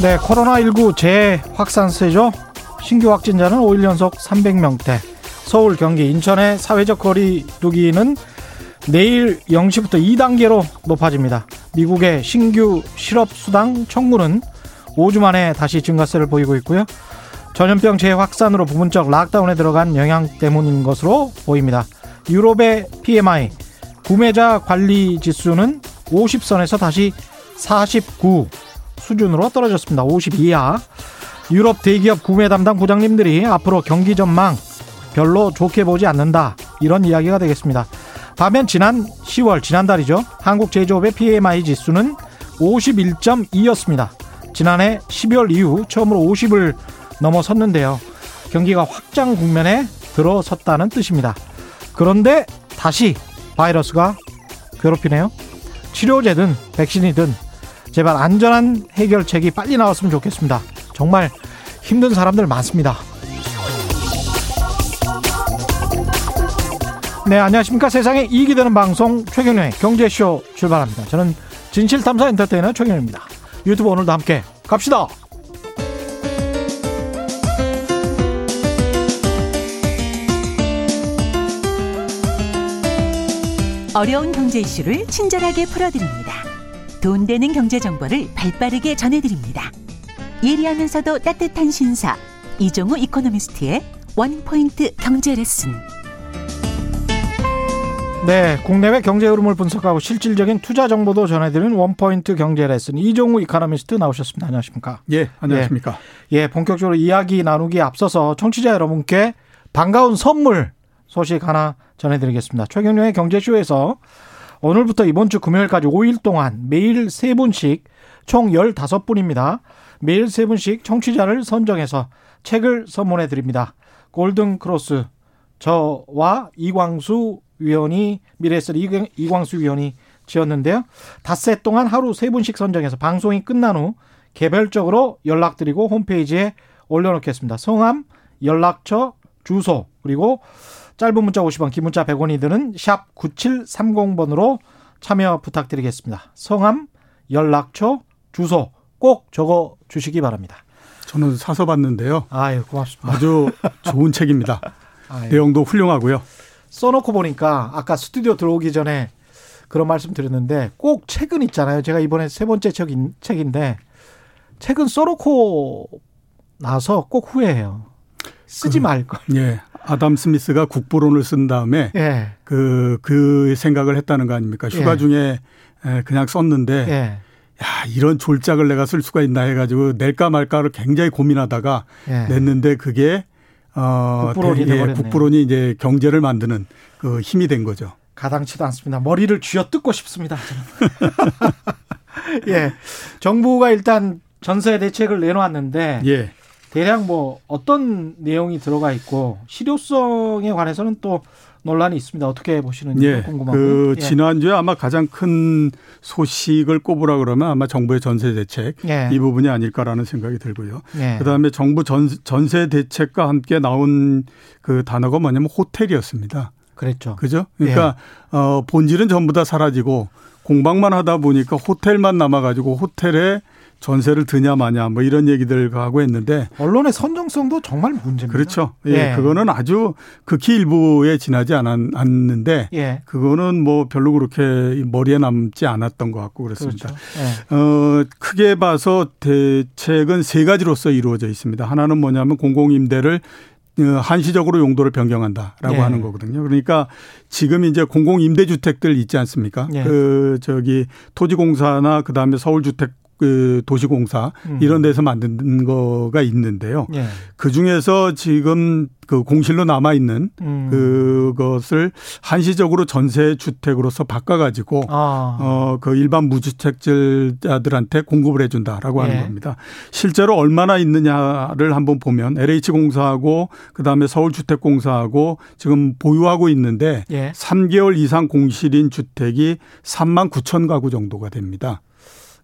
네, 코로나19 재확산세죠. 신규 확진자는 5일 연속 300명대. 서울, 경기, 인천의 사회적 거리 두기는 내일 0시부터 2단계로 높아집니다. 미국의 신규 실업수당 청구는 5주 만에 다시 증가세를 보이고 있고요. 전염병 재확산으로 부분적 락다운에 들어간 영향 때문인 것으로 보입니다. 유럽의 PMI 구매자 관리 지수는 50선에서 다시 49 수준으로 떨어졌습니다. 50 이하. 유럽 대기업 구매 담당 부장님들이 앞으로 경기 전망 별로 좋게 보지 않는다. 이런 이야기가 되겠습니다. 반면 지난 10월 지난달이죠. 한국 제조업의 PMI 지수는 51.2였습니다. 지난해 12월 이후 처음으로 50을 넘어섰는데요. 경기가 확장 국면에 들어섰다는 뜻입니다. 그런데 다시 바이러스가 괴롭히네요. 치료제든 백신이든 제발 안전한 해결책이 빨리 나왔으면 좋겠습니다. 정말 힘든 사람들 많습니다. 네, 안녕하십니까. 세상에 이익이 되는 방송 최경련의 경제쇼 출발합니다. 저는 진실탐사 엔터테이너 최경련입니다. 유튜브 오늘도 함께 갑시다. 어려운 경제 이슈를 친절하게 풀어드립니다. 돈 되는 경제 정보를 발빠르게 전해드립니다. 예리하면서도 따뜻한 신사 이종우 economist의 one point 경제 레슨. 네, 국내외 경제 흐름을 분석하고 실질적인 투자 정보도 전해드리는 one point 경제 레슨 이종우 이코노미스트 나오셨습니다. 안녕하십니까? 예, 안녕하십니까? 예, 예 본격적으로 이야기 나누기 앞서서 청취자 여러분께 반가운 선물 소식 하나 전해드리겠습니다. 최경영의 경제쇼에서 오늘부터 이번 주 금요일까지 5일 동안 매일 3분씩 총 15분입니다. 매일 3분씩 청취자를 선정해서 책을 선물해 드립니다. 골든 크로스 저와 이광수 위원이 미래에서 이광수 위원이 지었는데요. 닷새 동안 하루 3분씩 선정해서 방송이 끝난 후 개별적으로 연락드리고 홈페이지에 올려놓겠습니다. 성함, 연락처, 주소 그리고 짧은 문자 50원, 긴 문자 100원이 드는 샵 9730번으로 참여 부탁드리겠습니다. 성함, 연락처, 주소 꼭 적어 주시기 바랍니다. 저는 사서 봤는데요. 아유, 고맙습니다. 아주 좋은 책입니다. 아유. 내용도 훌륭하고요. 써놓고 보니까 아까 스튜디오 들어오기 전에 그런 말씀 드렸는데 꼭 책은 있잖아요. 제가 이번에 세 번째 책인, 책인데 책은 써놓고 나서 꼭 후회해요. 쓰지 그, 말 걸. 예. 아담 스미스가 국보론을 쓴 다음에 예. 그, 그 생각을 했다는 거 아닙니까? 휴가 예. 중에 그냥 썼는데 예. 야, 이런 졸작을 내가 쓸 수가 있나 해가지고 낼까 말까를 굉장히 고민하다가 예. 냈는데 그게 어, 국부론이, 예, 국부론이 이제 경제를 만드는 그 힘이 된 거죠. 가당치도 않습니다. 머리를 쥐어 뜯고 싶습니다. 예. 정부가 일단 전세 대책을 내놓았는데 예. 대략 뭐 어떤 내용이 들어가 있고 실효성에 관해서는 또 논란이 있습니다. 어떻게 보시는지 예, 궁금하고요. 그 예. 지난주에 아마 가장 큰 소식을 꼽으라 그러면 아마 정부의 전세 대책 예. 이 부분이 아닐까라는 생각이 들고요. 예. 그다음에 정부 전, 전세 대책과 함께 나온 그 단어가 뭐냐면 호텔이었습니다. 그랬죠. 그죠? 그러니까 예. 어 본질은 전부 다 사라지고 공방만 하다 보니까 호텔만 남아 가지고 호텔에 전세를 드냐 마냐 뭐 이런 얘기들 하고 했는데 언론의 선정성도 정말 문제입니다. 그렇죠. 예, 예. 그거는 아주 극히 일부에 지나지 않았는데 예. 그거는 뭐 별로 그렇게 머리에 남지 않았던 것 같고 그렇습니다. 그렇죠. 예. 어, 크게 봐서 대책은 세 가지로서 이루어져 있습니다. 하나는 뭐냐면 공공임대를 어, 한시적으로 용도를 변경한다라고 예. 하는 거거든요. 그러니까 지금 이제 공공 임대 주택들 있지 않습니까? 예. 그 저기 토지공사나 그다음에 서울주택 그 도시공사 음. 이런 데서 만든 거가 있는데요. 예. 그 중에서 지금 그 공실로 남아 있는 음. 그것을 한시적으로 전세 주택으로서 바꿔가지고 아. 어그 일반 무주택자들한테 공급을 해준다라고 하는 예. 겁니다. 실제로 얼마나 있느냐를 한번 보면 LH 공사하고 그 다음에 서울주택공사하고 지금 보유하고 있는데 예. 3개월 이상 공실인 주택이 3만 9천 가구 정도가 됩니다.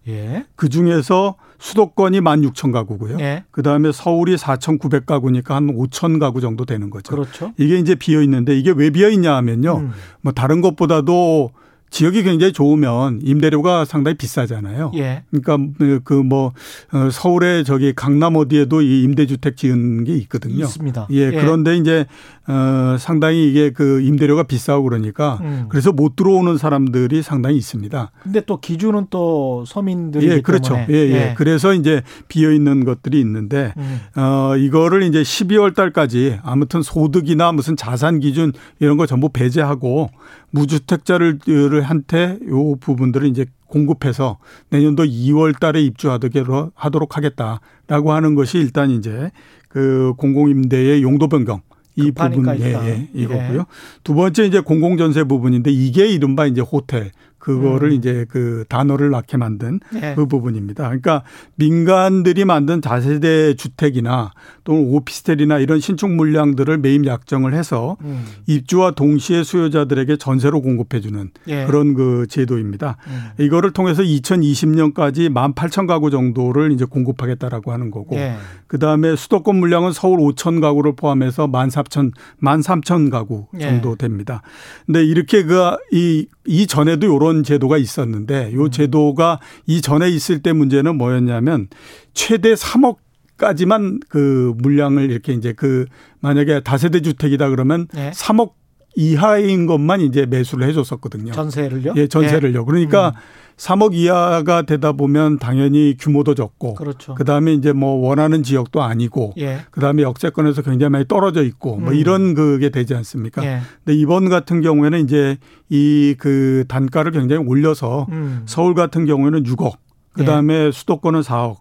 예. 그 중에서 수도권이 16,000 가구고요. 예. 그 다음에 서울이 4,900 가구니까 한5,000 가구 정도 되는 거죠. 그렇죠. 이게 이제 비어 있는데 이게 왜 비어 있냐 하면요. 음. 뭐 다른 것보다도 지역이 굉장히 좋으면 임대료가 상당히 비싸잖아요. 예. 그러니까 그뭐 어, 서울에 저기 강남 어디에도 이 임대주택 지은 게 있거든요. 있습니다. 예. 예. 그런데 이제 어 상당히 이게 그 임대료가 비싸고 그러니까 음. 그래서 못 들어오는 사람들이 상당히 있습니다. 근데 또 기준은 또 서민들이 예, 그렇죠. 예, 예, 예. 그래서 이제 비어 있는 것들이 있는데 음. 어 이거를 이제 12월 달까지 아무튼 소득이나 무슨 자산 기준 이런 거 전부 배제하고 무주택자를 한테 요 부분들을 이제 공급해서 내년도 2월 달에 입주하도록 하도록 하겠다라고 하는 것이 일단 이제 그 공공임대의 용도 변경 이 부분 예, 예, 이거고요. 예. 두 번째 이제 공공전세 부분인데 이게 이른바 이제 호텔 그거를 음. 이제 그 단어를 낳게 만든 네. 그 부분입니다. 그러니까 민간들이 만든 다세대 주택이나 또는 오피스텔이나 이런 신축 물량들을 매입 약정을 해서 음. 입주와 동시에 수요자들에게 전세로 공급해 주는 네. 그런 그 제도입니다. 음. 이거를 통해서 2020년까지 18,000 가구 정도를 이제 공급하겠다라고 하는 거고 네. 그다음에 수도권 물량은 서울 5천 가구를 포함해서 14,000 13,000 가구 정도 됩니다. 근데 이렇게 그 이 이 전에도 요런 제도가 있었는데 요 음. 제도가 이 전에 있을 때 문제는 뭐였냐면 최대 3억 까지만 그 물량을 이렇게 이제 그 만약에 다세대 주택이다 그러면 네. 3억 이하인 것만 이제 매수를 해줬었거든요. 전세를요? 예, 전세를요. 네. 그러니까 음. 3억 이하가 되다 보면 당연히 규모도 적고, 그렇죠. 그다음에 이제 뭐 원하는 지역도 아니고, 예. 그다음에 역세권에서 굉장히 많이 떨어져 있고, 뭐 음. 이런 그게 되지 않습니까? 예. 근데 이번 같은 경우에는 이제 이 그 단가를 굉장히 올려서 음. 서울 같은 경우에는 6억, 그다음에 예. 수도권은 4억,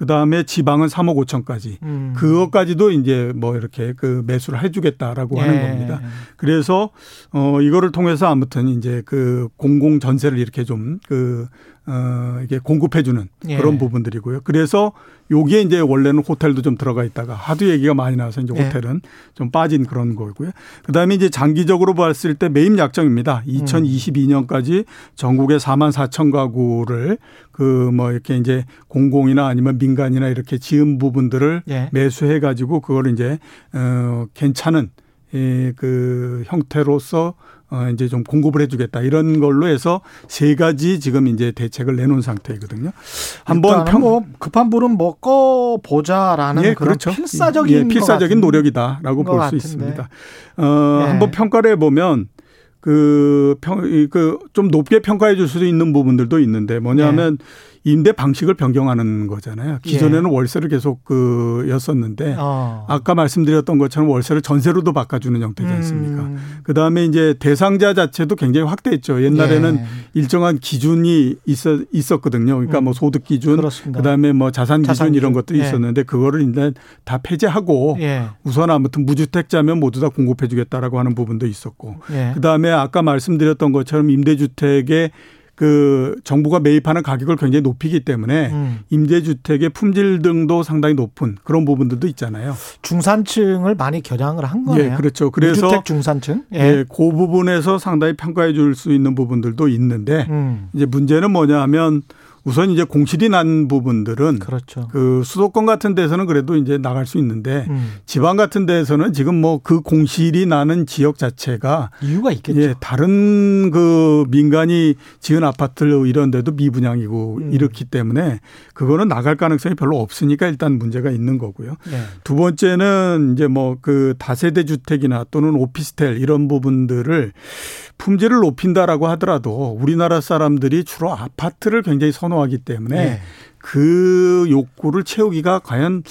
그 다음에 지방은 3억 5천까지. 음. 그것까지도 이제 뭐 이렇게 그 매수를 해주겠다라고 예. 하는 겁니다. 그래서 어 이거를 통해서 아무튼 이제 그 공공 전세를 이렇게 좀 그 어, 이게 공급해주는 예. 그런 부분들이고요. 그래서 요게 이제 원래는 호텔도 좀 들어가 있다가 하도 얘기가 많이 나와서 이제 예. 호텔은 좀 빠진 그런 거고요. 그 다음에 이제 장기적으로 봤을 때 매입 약정입니다. 2022년까지 전국에 4만 4천 가구를 그 뭐 이렇게 이제 공공이나 아니면 민간이나 이렇게 지은 부분들을 예. 매수해 가지고 그걸 이제 어 괜찮은 이 그 형태로서 어 이제 좀 공급을 해주겠다 이런 걸로 해서 세 가지 지금 이제 대책을 내놓은 상태이거든요. 한번 평... 뭐 급한 불은 먹고 보자라는 예, 그런 그렇죠. 필사적인 예, 필사적인 노력이다라고 볼 수 있습니다. 어 예. 한번 평가를 해보면 그 평, 그좀 높게 평가해 줄 수도 있는 부분들도 있는데 뭐냐면 네. 임대 방식을 변경하는 거잖아요. 기존에는 예. 월세를 계속 그 였었는데 어. 아까 말씀드렸던 것처럼 월세를 전세로도 바꿔주는 형태지 않습니까? 음. 그 다음에 이제 대상자 자체도 굉장히 확대했죠. 옛날에는 예. 일정한 기준이 있어 있었거든요. 그러니까 음. 뭐 소득 기준, 그 다음에 뭐 자산, 자산 기준, 이런 것들이 예. 있었는데 그거를 이제 다 폐지하고 예. 우선 아무튼 무주택자면 모두 다 공급해주겠다라고 하는 부분도 있었고 예. 그 다음에 아까 말씀드렸던 것처럼 임대주택의 그 정부가 매입하는 가격을 굉장히 높이기 때문에 음. 임대주택의 품질 등도 상당히 높은 그런 부분들도 있잖아요. 중산층을 많이 겨냥을 한 거예요. 예, 그렇죠. 그래서 주택 중산층. 예. 예, 그 부분에서 상당히 평가해 줄 수 있는 부분들도 있는데 음. 이제 문제는 뭐냐 하면 우선 이제 공실이 난 부분들은 그렇죠. 그 수도권 같은 데서는 그래도 이제 나갈 수 있는데 음. 지방 같은 데서는 지금 뭐 그 공실이 나는 지역 자체가 이유가 있겠죠. 예, 다른 그 민간이 지은 아파트 이런 데도 미분양이고 음. 이렇기 때문에 그거는 나갈 가능성이 별로 없으니까 일단 문제가 있는 거고요. 네. 두 번째는 이제 뭐 그 다세대 주택이나 또는 오피스텔 이런 부분들을 품질을 높인다라고 하더라도 우리나라 사람들이 주로 아파트를 굉장히 선호하기 때문에 네. 그 욕구를 채우기가 과연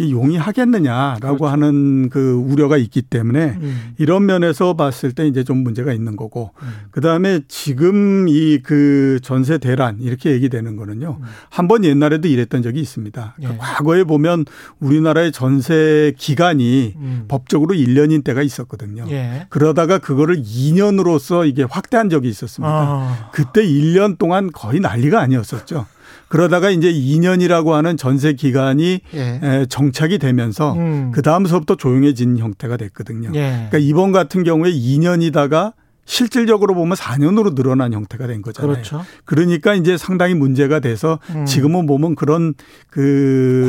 용이하겠느냐라고 그렇죠. 하는 그 우려가 있기 때문에 음. 이런 면에서 봤을 때 이제 좀 문제가 있는 거고 음. 그다음에 지금 이 그 전세 대란 이렇게 얘기되는 거는요. 음. 한번 옛날에도 이랬던 적이 있습니다. 그러니까 예. 과거에 보면 우리나라의 전세 기간이 음. 법적으로 1년인 때가 있었거든요. 예. 그러다가 그거를 2년으로서 이게 확대한 적이 있었습니다. 아. 그때 1년 동안 거의 난리가 아니었었죠. 그러다가 이제 2년이라고 하는 전세 기간이 예. 정착이 되면서 음. 그 다음서부터 조용해진 형태가 됐거든요. 예. 그러니까 이번 같은 경우에 2년이다가 실질적으로 보면 4년으로 늘어난 형태가 된 거잖아요. 그렇죠. 그러니까 이제 상당히 문제가 돼서 음. 지금은 보면 그런 그이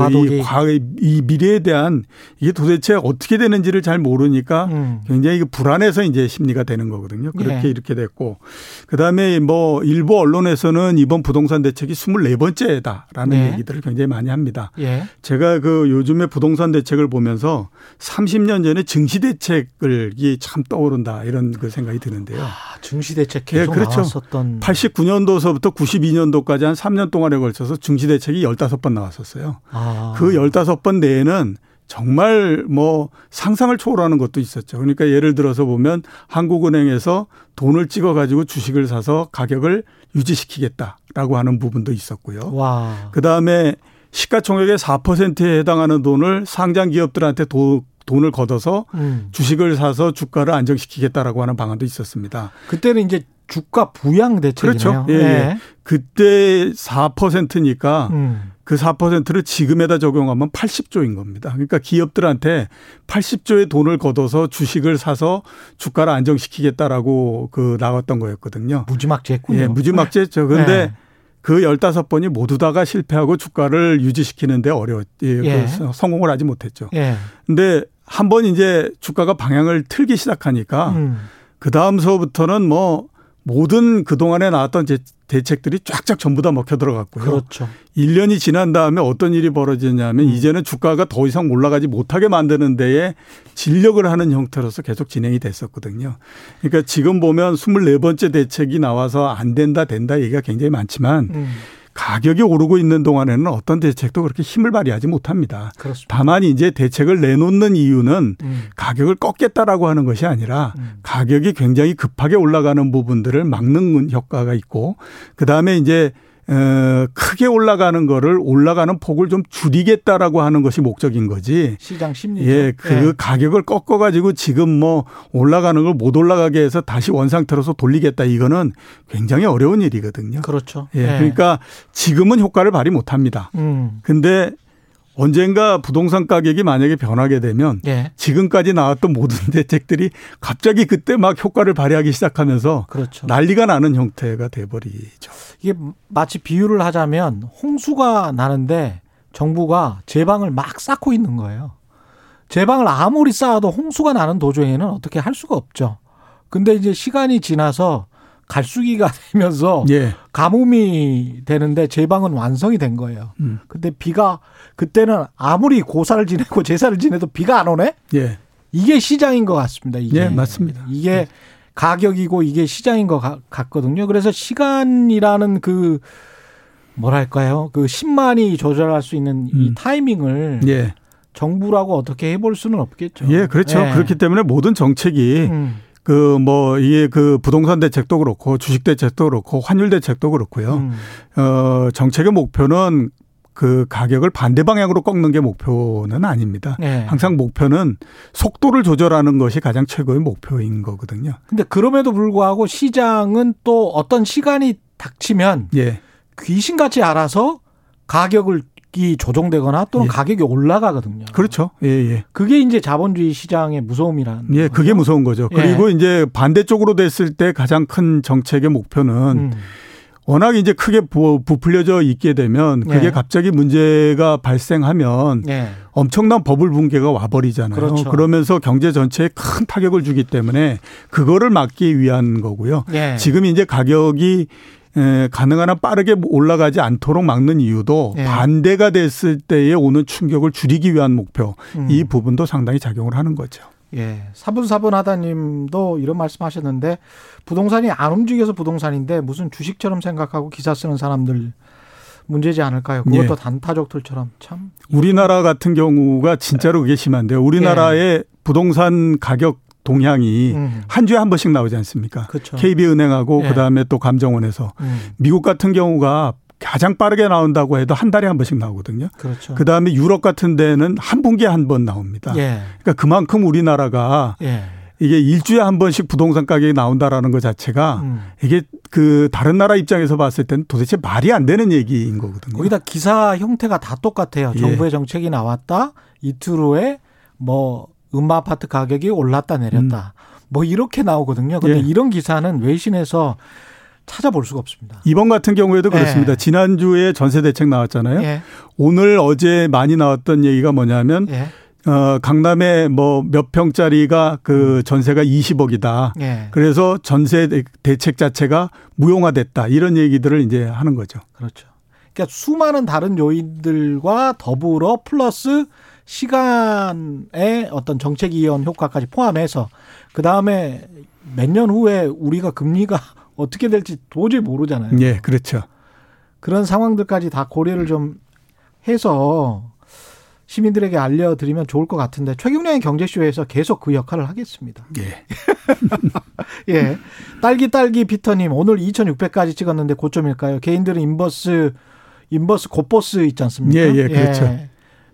이 미래에 대한 이게 도대체 어떻게 되는지를 잘 모르니까 음. 굉장히 불안해서 이제 심리가 되는 거거든요. 그렇게 예. 이렇게 됐고 그다음에 뭐 일부 언론에서는 이번 부동산 대책이 24번째다라는 예. 얘기들을 굉장히 많이 합니다. 예. 제가 그 요즘에 부동산 대책을 보면서 30년 전에 증시 대책을 이참 떠오른다 이런 그 생각이 드는데 있는데요. 아, 증시 대책 계속 네, 그렇죠. 나왔었던. 89년도서부터 92년도까지 한 3년 동안에 걸쳐서 증시 대책이 15번 나왔었어요. 아. 그 15번 내에는 정말 뭐 상상을 초월하는 것도 있었죠. 그러니까 예를 들어서 보면 한국은행에서 돈을 찍어 가지고 주식을 사서 가격을 유지시키겠다라고 하는 부분도 있었고요. 와. 그다음에 시가총액의 4%에 해당하는 돈을 상장 기업들한테 도, 돈을 걷어서 음. 주식을 사서 주가를 안정시키겠다라고 하는 방안도 있었습니다. 그때는 이제 주가 부양 대책이네요. 그렇죠. 예, 예. 네. 그때 4%니까 음. 그 4%를 지금에다 적용하면 80조인 겁니다. 그러니까 기업들한테 80조의 돈을 걷어서 주식을 사서 주가를 안정시키겠다라고 그 나왔던 거였거든요. 무지막지 했군요. 예, 무지막지 했죠. 그런데 네. 그 15번이 모두 다가 실패하고 주가를 유지시키는데 어려웠, 예, 예. 그 성공을 하지 못했죠. 예. 근데 한 번 이제 주가가 방향을 틀기 시작하니까 음. 그 다음서부터는 뭐 모든 그동안에 나왔던 대책들이 쫙쫙 전부 다 먹혀 들어갔고요. 그렇죠. 1년이 지난 다음에 어떤 일이 벌어지냐면 음. 이제는 주가가 더 이상 올라가지 못하게 만드는 데에 진력을 하는 형태로서 계속 진행이 됐었거든요. 그러니까 지금 보면 24번째 대책이 나와서 안 된다 된다 얘기가 굉장히 많지만 음. 가격이 오르고 있는 동안에는 어떤 대책도 그렇게 힘을 발휘하지 못합니다. 그렇습니다. 다만 이제 대책을 내놓는 이유는 음. 가격을 꺾겠다라고 하는 것이 아니라 음. 가격이 굉장히 급하게 올라가는 부분들을 막는 효과가 있고 그다음에 이제 어, 크게 올라가는 거를 올라가는 폭을 좀 줄이겠다라고 하는 것이 목적인 거지. 시장 심리. 예, 그 네. 가격을 꺾어 가지고 지금 뭐 올라가는 걸 못 올라가게 해서 다시 원상태로서 돌리겠다 이거는 굉장히 어려운 일이거든요. 그렇죠. 예, 네. 그러니까 지금은 효과를 발휘 못 합니다. 음. 근데 언젠가 부동산 가격이 만약에 변하게 되면 예. 지금까지 나왔던 모든 대책들이 갑자기 그때 막 효과를 발휘하기 시작하면서 그렇죠. 난리가 나는 형태가 돼버리죠. 이게 마치 비유를 하자면 홍수가 나는데 정부가 제방을 막 쌓고 있는 거예요. 제방을 아무리 쌓아도 홍수가 나는 도중에는 어떻게 할 수가 없죠. 근데 이제 시간이 지나서 갈수기가 되면서 예. 가뭄이 되는데 제 방은 완성이 된 거예요. 음. 근데 비가 그때는 아무리 고사를 지내고 제사를 지내도 비가 안 오네? 예. 이게 시장인 것 같습니다. 이게. 예, 맞습니다. 이게 예. 가격이고 이게 시장인 것 같거든요. 그래서 시간이라는 그 뭐랄까요? 그 10만이 조절할 수 있는 이 음. 타이밍을 예. 정부라고 어떻게 해볼 수는 없겠죠. 예, 그렇죠. 예. 그렇기 때문에 모든 정책이 음. 그 뭐 이게 그 부동산 대책도 그렇고 주식 대책도 그렇고 환율 대책도 그렇고요. 음. 어 정책의 목표는 그 가격을 반대 방향으로 꺾는 게 목표는 아닙니다. 네. 항상 목표는 속도를 조절하는 것이 가장 최고의 목표인 거거든요. 근데 그럼에도 불구하고 시장은 또 어떤 시간이 닥치면 예. 귀신같이 알아서 가격을 이 조정되거나 또는 예. 가격이 올라가거든요. 그렇죠. 예, 예. 그게 이제 자본주의 시장의 무서움이란. 예, 거죠? 그게 무서운 거죠. 예. 그리고 이제 반대쪽으로 됐을 때 가장 큰 정책의 목표는 음. 워낙 이제 크게 부풀려져 있게 되면 그게 예. 갑자기 문제가 발생하면 예. 엄청난 버블 붕괴가 와버리잖아요. 그렇죠. 그러면서 경제 전체에 큰 타격을 주기 때문에 그거를 막기 위한 거고요. 예. 지금 이제 가격이 에, 가능한 한 빠르게 올라가지 않도록 막는 이유도 예. 반대가 됐을 때에 오는 충격을 줄이기 위한 목표 음. 이 부분도 상당히 작용을 하는 거죠. 예. 사분사분하다님도 이런 말씀하셨는데 부동산이 안 움직여서 부동산인데 무슨 주식처럼 생각하고 기사 쓰는 사람들 문제지 않을까요? 그것도 예. 단타족들처럼 참. 우리나라 같은 경우가 진짜로 그게 심한데요. 우리나라의 예. 부동산 가격 동향이 음. 한 주에 한 번씩 나오지 않습니까? 그렇죠. KB은행하고 예. 그다음에 또 감정원에서 음. 미국 같은 경우가 가장 빠르게 나온다고 해도 한 달에 한 번씩 나오거든요. 그렇죠. 그다음에 유럽 같은 데는 한 분기에 한 번 나옵니다. 예. 그러니까 그만큼 우리나라가 예. 이게 일주일에 한 번씩 부동산 가격이 나온다라는 것 자체가 음. 이게 그 다른 나라 입장에서 봤을 때는 도대체 말이 안 되는 얘기인 거거든요. 거기다 기사 형태가 다 똑같아요. 예. 정부의 정책이 나왔다. 이틀 후에 뭐 음마 아파트 가격이 올랐다 내렸다. 음. 뭐 이렇게 나오거든요. 근데 예. 이런 기사는 외신에서 찾아볼 수가 없습니다. 이번 같은 경우에도 그렇습니다. 예. 지난주에 전세 대책 나왔잖아요. 예. 오늘 어제 많이 나왔던 얘기가 뭐냐면 예. 어, 강남에 뭐 몇 평짜리가 그 음. 전세가 20억이다. 예. 그래서 전세 대책 자체가 무용화됐다. 이런 얘기들을 이제 하는 거죠. 그렇죠. 그러니까 수많은 다른 요인들과 더불어 플러스 시간의 어떤 정책 이원 효과까지 포함해서 그 다음에 몇 년 후에 우리가 금리가 어떻게 될지 도저히 모르잖아요. 예, 그렇죠. 그런 상황들까지 다 고려를 좀 해서 시민들에게 알려드리면 좋을 것 같은데 최경련의 경제쇼에서 계속 그 역할을 하겠습니다. 예. 예. 딸기 딸기 피터님 오늘 2,600까지 찍었는데 고점일까요? 개인들은 inverse inverse 곱버스 있지 않습니까? 예, 예, 그렇죠. 예.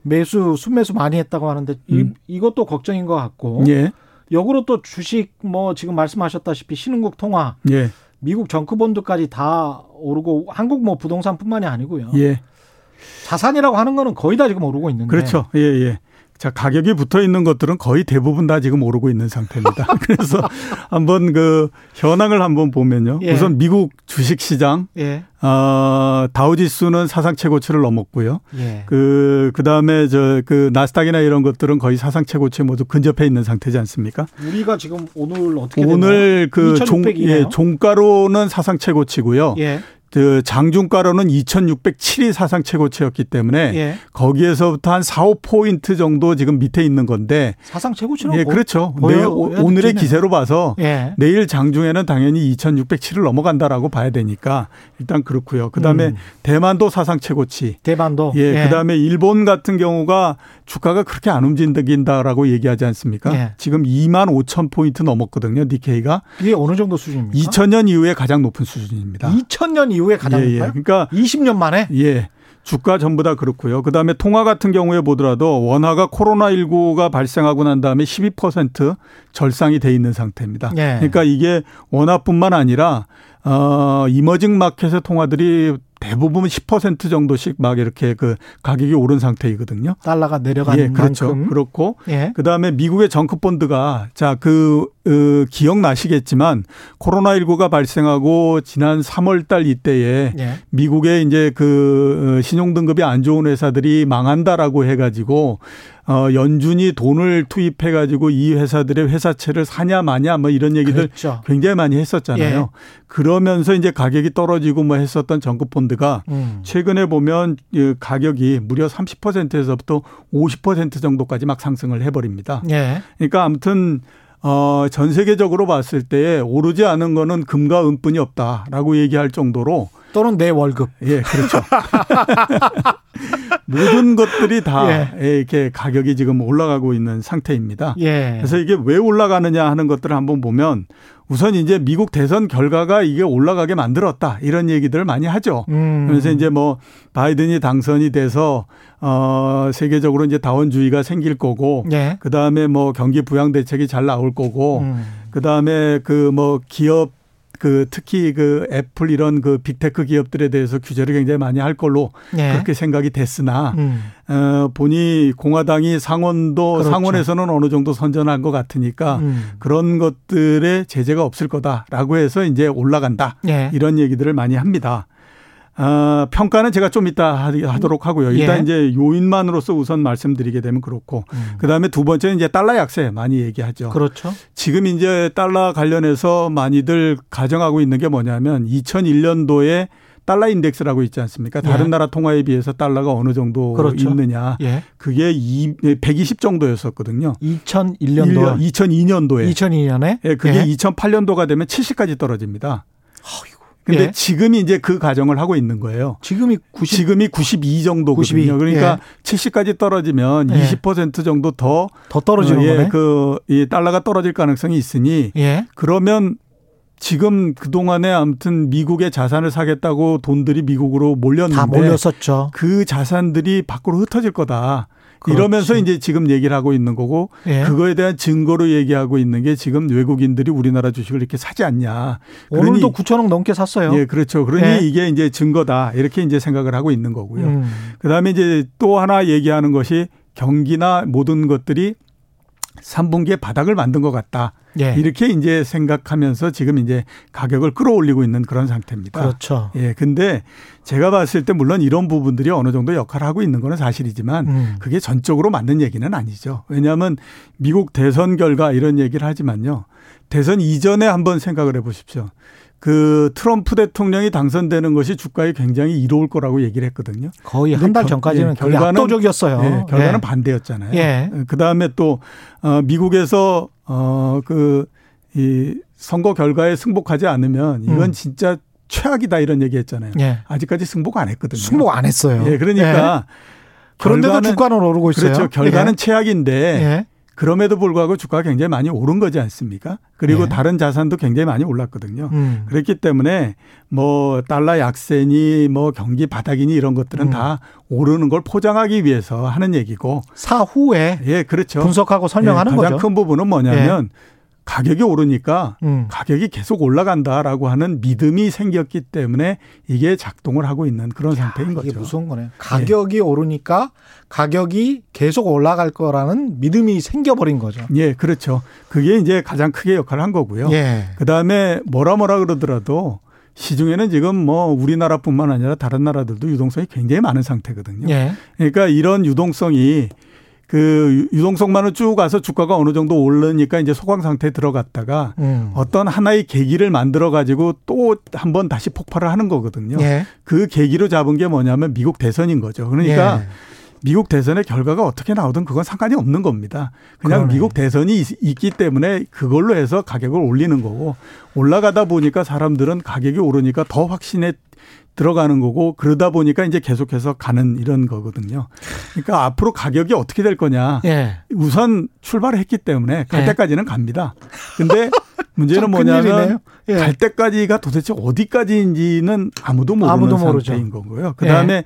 매수 순매수 많이 했다고 하는데 음. 이, 이것도 걱정인 것 같고. 예. 역으로 또 주식 뭐 지금 말씀하셨다시피 신흥국 통화, 예. 미국 정크본드까지 다 오르고 한국 뭐 부동산뿐만이 아니고요. 예. 자산이라고 하는 거는 거의 다 지금 오르고 있는데. 그렇죠. 예, 예. 자, 가격이 붙어 있는 것들은 거의 대부분 다 지금 오르고 있는 상태입니다. 그래서 한번 그 현황을 한번 보면요. 예. 우선 미국 주식 시장, 예. 어, 다우지수는 사상 최고치를 넘었고요. 예. 그, 그 다음에 저, 그 나스닥이나 이런 것들은 거의 사상 최고치 모두 근접해 있는 상태지 않습니까? 우리가 지금 오늘 어떻게 오늘 그 종, 예, 종가로는 사상 최고치고요. 예. 그 장중가로는 2,607이 사상 최고치였기 때문에 예. 거기에서부터 한 4, 5포인트 정도 지금 밑에 있는 건데 사상 최고치는 예, 그렇죠. 내일, 오늘의 기세로 봐서 예. 내일 장중에는 당연히 2,607을 넘어간다라고 봐야 되니까 일단 그렇고요. 그다음에 음. 대만도 사상 최고치. 대만도. 예, 예. 그다음에 일본 같은 경우가 주가가 그렇게 안 움직인다라고 얘기하지 않습니까? 예. 지금 2만 5천 포인트 넘었거든요. 니케이가. 이게 어느 정도 수준입니까? 2000년 이후에 가장 높은 수준입니다. 2000년 이후 이후에 가장 예, 예. 그러니까 20년 만에 예. 주가 전부 다 그렇고요. 그다음에 통화 같은 경우에 보더라도 원화가 코로나19가 발생하고 난 다음에 12% 절상이 돼 있는 상태입니다. 예. 그러니까 이게 원화뿐만 아니라 어 이머징 마켓의 통화들이 대부분 10% 정도씩 막 이렇게 그 가격이 오른 상태이거든요. 달러가 내려가는 예, 그렇죠. 만큼. 그렇고 예. 그다음에 미국의 정크 본드가 자 그 어, 기억나시겠지만 코로나19가 발생하고 지난 3월 달 이때에 예. 미국의 이제 그 어, 신용 등급이 안 좋은 회사들이 망한다라고 해 가지고 어, 연준이 돈을 투입해 가지고 이 회사들의 회사채를 사냐 마냐 뭐 이런 얘기들 그렇죠. 굉장히 많이 했었잖아요. 예. 그러면서 이제 가격이 떨어지고 뭐 했었던 정급 펀드가 음. 최근에 보면 가격이 무려 30%에서부터 50% 정도까지 막 상승을 해 버립니다. 예. 그러니까 아무튼 어, 전 세계적으로 봤을 때 오르지 않은 거는 금과 은뿐이 없다라고 얘기할 정도로 또는 내 월급. 예, 그렇죠. 모든 것들이 다 예. 이렇게 가격이 지금 올라가고 있는 상태입니다. 예. 그래서 이게 왜 올라가느냐 하는 것들을 한번 보면 우선 이제 미국 대선 결과가 이게 올라가게 만들었다 이런 얘기들을 많이 하죠. 음. 그래서 이제 뭐 바이든이 당선이 돼서 어 세계적으로 이제 다원주의가 생길 거고 예. 그다음에 뭐 경기 부양 대책이 잘 나올 거고 음. 그 다음에 그 뭐 기업 그 특히 그 애플 이런 그 big tech 기업들에 대해서 규제를 굉장히 많이 할 걸로 네. 그렇게 생각이 됐으나 음. 어, 보니 공화당이 상원도 그렇죠. 상원에서는 어느 정도 선전한 것 같으니까 음. 그런 것들에 제재가 없을 거다라고 해서 이제 올라간다 네. 이런 얘기들을 많이 합니다. 어, 평가는 제가 좀 이따 하도록 하고요. 일단 예. 이제 요인만으로서 우선 말씀드리게 되면 그렇고 음. 그 다음에 두 번째는 이제 달러 약세 많이 얘기하죠. 그렇죠. 지금 이제 달러 관련해서 많이들 가정하고 있는 게 뭐냐면 2001년도에 달러 인덱스라고 있지 않습니까? 다른 예. 나라 통화에 비해서 달러가 어느 정도 그렇죠. 있느냐. 예. 그게 120 정도였었거든요. 2001년도 2002년도에 2002년에 예, 그게 예. 2008년도가 되면 70까지 떨어집니다. 근데 예. 지금이 이제 그 가정을 하고 있는 거예요. 지금이 90 지금이 92 정도거든요. 92. 그러니까 예. 70까지 떨어지면 예. 20% 정도 더더 떨어지는 어, 예. 그이 달러가 떨어질 가능성이 있으니 예. 그러면 지금 그동안에 아무튼 미국의 자산을 사겠다고 돈들이 미국으로 몰렸는데 다 몰렸었죠. 그 자산들이 밖으로 흩어질 거다. 그렇지. 이러면서 이제 지금 얘기를 하고 있는 거고 예. 그거에 대한 증거로 얘기하고 있는 게 지금 외국인들이 우리나라 주식을 이렇게 사지 않냐. 오늘도 9천억 넘게 샀어요. 예, 그렇죠. 그러니 예. 이게 이제 증거다. 이렇게 이제 생각을 하고 있는 거고요. 음. 그다음에 이제 또 하나 얘기하는 것이 경기나 모든 것들이 3분기에 바닥을 만든 것 같다. 예. 이렇게 이제 생각하면서 지금 이제 가격을 끌어올리고 있는 그런 상태입니다. 그렇죠. 예. 근데 제가 봤을 때 물론 이런 부분들이 어느 정도 역할을 하고 있는 거는 사실이지만 음. 그게 전적으로 맞는 얘기는 아니죠. 왜냐하면 미국 대선 결과 이런 얘기를 하지만요. 대선 이전에 한번 생각을 해 보십시오. 그 트럼프 대통령이 당선되는 것이 주가에 굉장히 이로울 거라고 얘기를 했거든요. 거의 한 달 전까지는 예, 결과는 압도적이었어요. 예, 결과는 예. 반대였잖아요. 예. 그 다음에 또 어, 미국에서 어그 이 선거 결과에 승복하지 않으면 이건 음. 진짜 최악이다 이런 얘기 했잖아요. 예. 아직까지 승복 안 했거든요. 승복 안 했어요. 예, 그러니까 그런데도 주가는 오르고 있어요. 그렇죠. 결과는 예. 최악인데 그럼에도 불구하고 주가가 굉장히 많이 오른 거지 않습니까? 그리고 네. 다른 자산도 굉장히 많이 올랐거든요. 음. 그렇기 때문에 뭐 달러 약세니 뭐 경기 바닥이니 이런 것들은 음. 다 오르는 걸 포장하기 위해서 하는 얘기고 사후에 예, 그렇죠. 분석하고 설명하는 예, 가장 거죠. 큰 부분은 뭐냐면 예. 가격이 오르니까 음. 가격이 계속 올라간다라고 하는 믿음이 생겼기 때문에 이게 작동을 하고 있는 그런 야, 상태인 이게 거죠. 이게 무서운 거네. 가격이 예. 오르니까 가격이 계속 올라갈 거라는 믿음이 생겨버린 거죠. 예, 그렇죠. 그게 이제 가장 크게 역할을 한 거고요. 예. 그 다음에 뭐라 뭐라 그러더라도 시중에는 지금 뭐 우리나라뿐만 아니라 다른 나라들도 유동성이 굉장히 많은 상태거든요. 예. 그러니까 이런 유동성이 그 유동성만을 쭉 가서 주가가 어느 정도 오르니까 이제 소강 상태에 들어갔다가 음. 어떤 하나의 계기를 만들어 가지고 또 한 번 다시 폭발을 하는 거거든요. 예. 그 계기로 잡은 게 뭐냐면 미국 대선인 거죠. 그러니까 예. 미국 대선의 결과가 어떻게 나오든 그건 상관이 없는 겁니다. 그냥 그러네. 미국 대선이 있, 기 때문에 그걸로 해서 가격을 올리는 거고 올라가다 보니까 사람들은 가격이 오르니까 더 확신에 들어가는 거고 그러다 보니까 이제 계속해서 가는 이런 거거든요. 그러니까 앞으로 가격이 어떻게 될 거냐. 예. 우선 출발을 했기 때문에 갈 예. 때까지는 갑니다. 근데 문제는 뭐냐면 예. 갈 때까지가 도대체 어디까지인지는 아무도 모르는 아무도 상태인 거고요. 그다음에 예.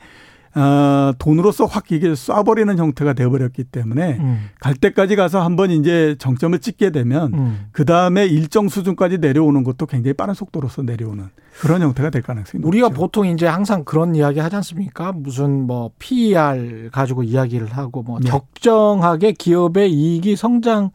어, 돈으로서 확 이게 쏴버리는 형태가 되어버렸기 때문에 음. 갈 때까지 가서 한번 이제 정점을 찍게 되면 음. 그 다음에 일정 수준까지 내려오는 것도 굉장히 빠른 속도로서 내려오는 그런 형태가 될 가능성이 우리가 높죠. 보통 이제 항상 그런 이야기 하지 않습니까? 무슨 뭐 PER 가지고 이야기를 하고 뭐 네. 적정하게 기업의 이익이 성장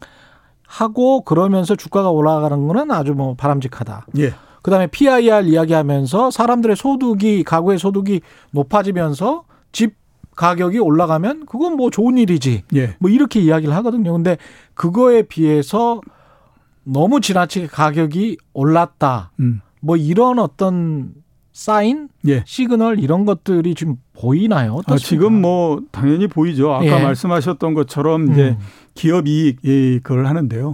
하고 그러면서 주가가 올라가는 거는 아주 뭐 바람직하다. 예. 그다음에 PIR 이야기하면서 사람들의 소득이 가구의 소득이 높아지면서 집 가격이 올라가면 그건 뭐 좋은 일이지. 예. 뭐 이렇게 이야기를 하거든요. 근데 그거에 비해서 너무 지나치게 가격이 올랐다. 음. 뭐 이런 어떤 사인, 예. 시그널 이런 것들이 지금 보이나요? 아, 지금 뭐 당연히 보이죠. 아까 예. 말씀하셨던 것처럼 이제 음. 기업 이익 그걸 하는데요.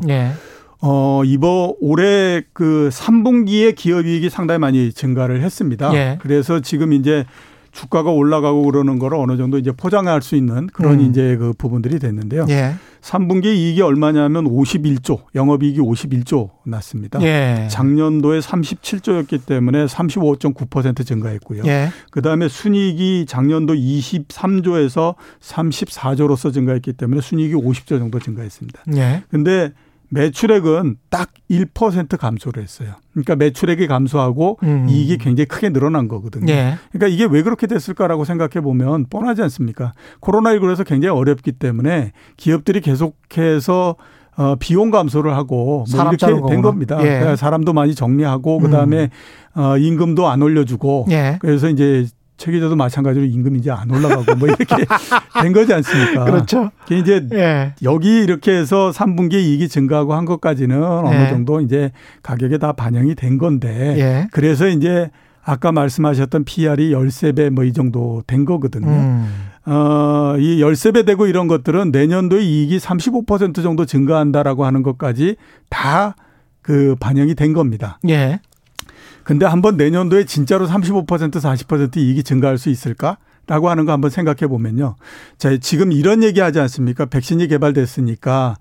예. 어, 이번 올해 그 3분기에 기업 이익이 상당히 많이 증가를 했습니다. 예. 그래서 지금 이제 주가가 올라가고 그러는 거를 어느 정도 이제 포장할 수 있는 그런 음. 이제 그 부분들이 됐는데요. 예. 3분기 이익이 얼마냐면 51조, 영업이익이 51조 났습니다. 예. 작년도에 37조였기 때문에 35.9% 증가했고요. 예. 그다음에 순이익이 작년도 23조에서 34조로서 증가했기 때문에 순이익이 50조 정도 증가했습니다. 예. 근데 매출액은 딱 1% 감소를 했어요. 그러니까 매출액이 감소하고 음. 이익이 굉장히 크게 늘어난 거거든요. 예. 그러니까 이게 왜 그렇게 됐을까라고 생각해 보면 뻔하지 않습니까? 코로나19에서 굉장히 어렵기 때문에 기업들이 계속해서 어, 비용 감소를 하고 뭐 이렇게 된 거구나. 겁니다. 예. 그러니까 사람도 많이 정리하고 그다음에 음. 어, 임금도 안 올려주고 예. 그래서 이제 최기자도 마찬가지로 임금이 이제 안 올라가고 뭐 이렇게 된 거지 않습니까? 그렇죠. 이제 예. 여기 이렇게 해서 3분기 이익이 증가하고 한 것까지는 예. 어느 정도 이제 가격에 다 반영이 된 건데 예. 그래서 이제 아까 말씀하셨던 PR이 13배 뭐 이 정도 된 거거든요. 음. 어, 이 13배 되고 이런 것들은 내년도에 이익이 35% 정도 증가한다라고 하는 것까지 다 그 반영이 된 겁니다. 예. 근데 한번 내년도에 진짜로 35% 40% 이익이 증가할 수 있을까? 라고 하는 거 한번 생각해 보면요. 자, 지금 이런 얘기 하지 않습니까? 백신이 개발됐으니까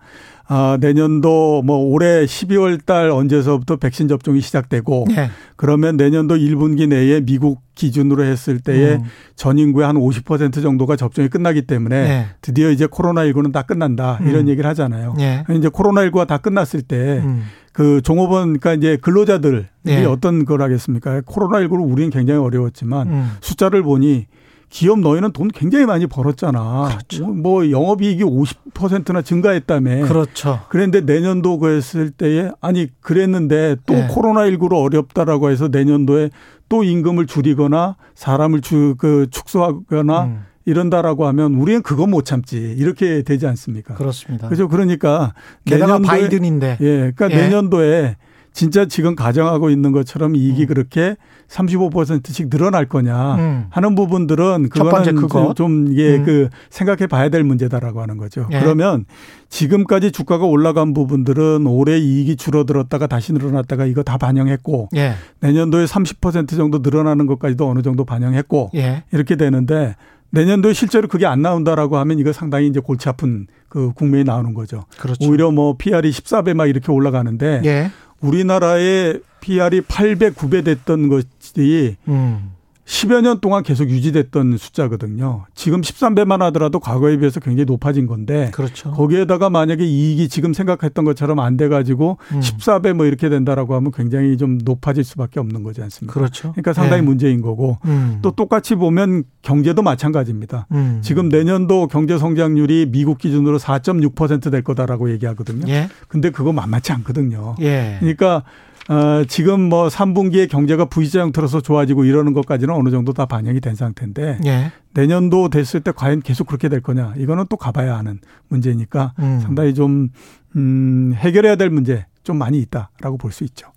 아, 내년도 뭐 올해 12월 달 언제서부터 백신 접종이 시작되고 네. 그러면 내년도 1분기 내에 미국 기준으로 했을 때에 음. 전 인구의 한 50% 정도가 접종이 끝나기 때문에 네. 드디어 이제 코로나19는 다 끝난다. 이런 음. 얘기를 하잖아요. 네. 이제 코로나19가 다 끝났을 때 음. 그 종업원 그러니까 이제 근로자들이 네. 어떤 걸 하겠습니까? 코로나19로 우리는 굉장히 어려웠지만 음. 숫자를 보니 기업 너희는 돈 굉장히 많이 벌었잖아. 그렇죠. 뭐 영업이익이 50%나 증가했다며. 그렇죠. 그런데 내년도 그랬을 때에 아니 그랬는데 또 네. 코로나19로 어렵다라고 해서 내년도에 또 임금을 줄이거나 사람을 주, 그 축소하거나 음. 이런다라고 하면 우리는 그거 못 참지 이렇게 되지 않습니까? 그렇습니다. 그죠? 그러니까 내년도에, 바이든인데 예, 그러니까 예. 내년도에 진짜 지금 가정하고 있는 것처럼 이익이 음. 그렇게 35%씩 늘어날 거냐 음. 하는 부분들은 그거는 그거. 좀 이게 음. 그 생각해 봐야 될 문제다라고 하는 거죠. 예. 그러면 지금까지 주가가 올라간 부분들은 올해 이익이 줄어들었다가 다시 늘어났다가 이거 다 반영했고 예. 내년도에 30% 정도 늘어나는 것까지도 어느 정도 반영했고 예. 이렇게 되는데 내년도에 실제로 그게 안 나온다라고 하면 이거 상당히 이제 골치 아픈 그 국면이 나오는 거죠. 그렇죠. 오히려 뭐 PR이 14배 막 이렇게 올라가는데 예. 우리나라의 PR이 8배, 9배 됐던 것이 음. 10여 년 동안 계속 유지됐던 숫자거든요. 지금 13배만 하더라도 과거에 비해서 굉장히 높아진 건데 그렇죠. 거기에다가 만약에 이익이 지금 생각했던 것처럼 안 돼 가지고 음. 14배 뭐 이렇게 된다라고 하면 굉장히 좀 높아질 수밖에 없는 거지 않습니까? 그렇죠. 그러니까 상당히 네. 문제인 거고 음. 또 똑같이 보면 경제도 마찬가지입니다. 음. 지금 내년도 경제 성장률이 미국 기준으로 4.6%될 거다라고 얘기하거든요. 예. 근데 그거 만만치 않거든요. 예. 그러니까 어, 지금 뭐 3분기에 경제가 V자 형태로서 좋아지고 이러는 것까지는 어느 정도 다 반영이 된 상태인데 예. 내년도 됐을 때 과연 계속 그렇게 될 거냐 이거는 또 가봐야 하는 문제니까 음. 상당히 좀 음, 해결해야 될 문제 좀 많이 있다라고 볼 수 있죠.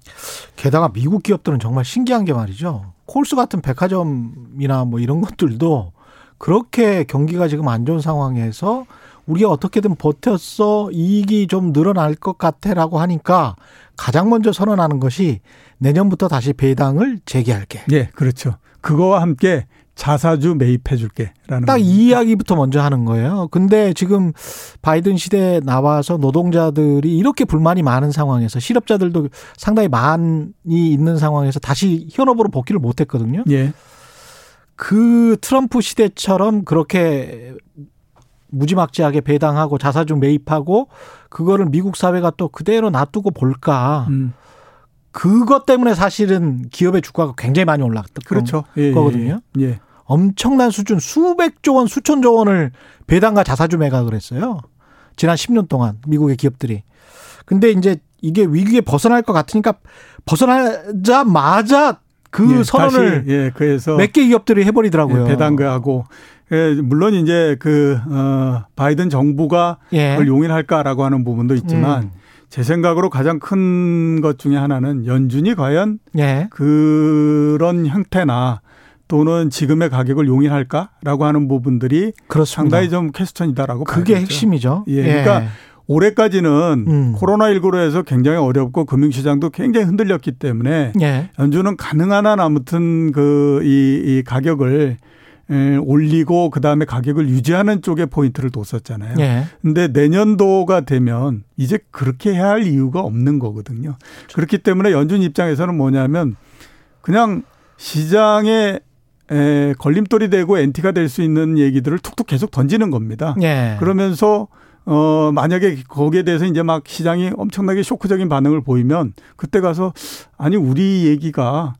게다가 미국 기업들은 정말 신기한 게 말이죠. 콜스 같은 백화점이나 뭐 이런 것들도 그렇게 경기가 지금 안 좋은 상황에서 우리가 어떻게든 버텼어 이익이 좀 늘어날 것 같아라고 하니까 가장 먼저 선언하는 것이 내년부터 다시 배당을 재개할게. 예, 그렇죠. 그거와 함께 자사주 매입해 줄게라는 딱 이 이야기부터 먼저 하는 거예요. 근데 지금 바이든 시대에 나와서 노동자들이 이렇게 불만이 많은 상황에서 실업자들도 상당히 많이 있는 상황에서 다시 현업으로 복귀를 못 했거든요. 예. 그 트럼프 시대처럼 그렇게 무지막지하게 배당하고 자사주 매입하고 그거를 미국 사회가 또 그대로 놔두고 볼까. 음. 그것 때문에 사실은 기업의 주가가 굉장히 많이 올랐던 그렇죠. 예, 예, 거거든요. 예, 예. 엄청난 수준 수백조 원, 수천조 원을 배당과 자사주 매각을 했어요. 지난 10년 동안 미국의 기업들이. 근데 이제 이게 위기에 벗어날 것 같으니까 벗어나자마자 그 예, 선언을 예, 그래서 몇 개 기업들이 해버리더라고요. 예, 배당과하고 예, 물론 이제 그 어, 바이든 정부가 예. 그걸 용인할까라고 하는 부분도 있지만 음. 제 생각으로 가장 큰 것 중에 하나는 연준이 과연 예. 그런 형태나 또는 지금의 가격을 용인할까라고 하는 부분들이 그렇습니다. 상당히 좀 퀘스천이다라고 그게 봐야겠죠. 핵심이죠. 예. 예. 그러니까 올해까지는 음. 코로나19로 해서 굉장히 어렵고 금융시장도 굉장히 흔들렸기 때문에 예. 연준은 가능한 한 아무튼 그 이 이 가격을 에, 올리고 그다음에 가격을 유지하는 쪽에 포인트를 뒀었잖아요. 예. 근데 내년도가 되면 이제 그렇게 해야 할 이유가 없는 거거든요. 그렇죠. 그렇기 때문에 연준 입장에서는 뭐냐면 그냥 시장에 에, 걸림돌이 되고 엔티가 될 수 있는 얘기들을 툭툭 계속 던지는 겁니다. 예. 그러면서 어, 만약에 거기에 대해서 이제 막 시장이 엄청나게 쇼크적인 반응을 보이면 그때 가서 아니, 우리 얘기가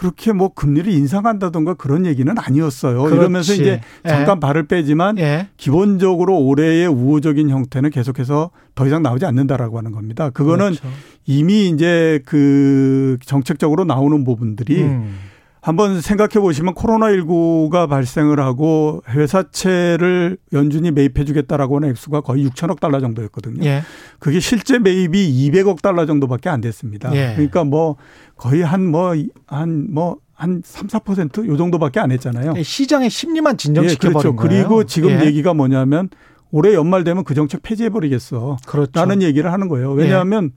그렇게 뭐 금리를 인상한다던가 그런 얘기는 아니었어요. 그렇지. 이러면서 이제 예. 잠깐 예. 발을 빼지만 예. 기본적으로 올해의 우호적인 형태는 계속해서 더 이상 나오지 않는다라고 하는 겁니다. 그거는 그렇죠. 이미 이제 그 정책적으로 나오는 부분들이 음. 한번 생각해 보시면 코로나19가 발생을 하고 회사채를 연준이 매입해 주겠다라고 하는 액수가 거의 6천억 달러 정도였거든요. 예. 그게 실제 매입이 200억 달러 정도밖에 안 됐습니다. 예. 그러니까 뭐 거의 한 뭐 한 뭐 한 3, 4%요 정도밖에 안 했잖아요. 예, 시장의 심리만 진정시켜 예, 그렇죠. 거예요. 그리고 지금 예. 얘기가 뭐냐면 올해 연말 되면 그 정책 폐지해 버리겠어. 그렇죠. 라는 얘기를 하는 거예요. 왜냐하면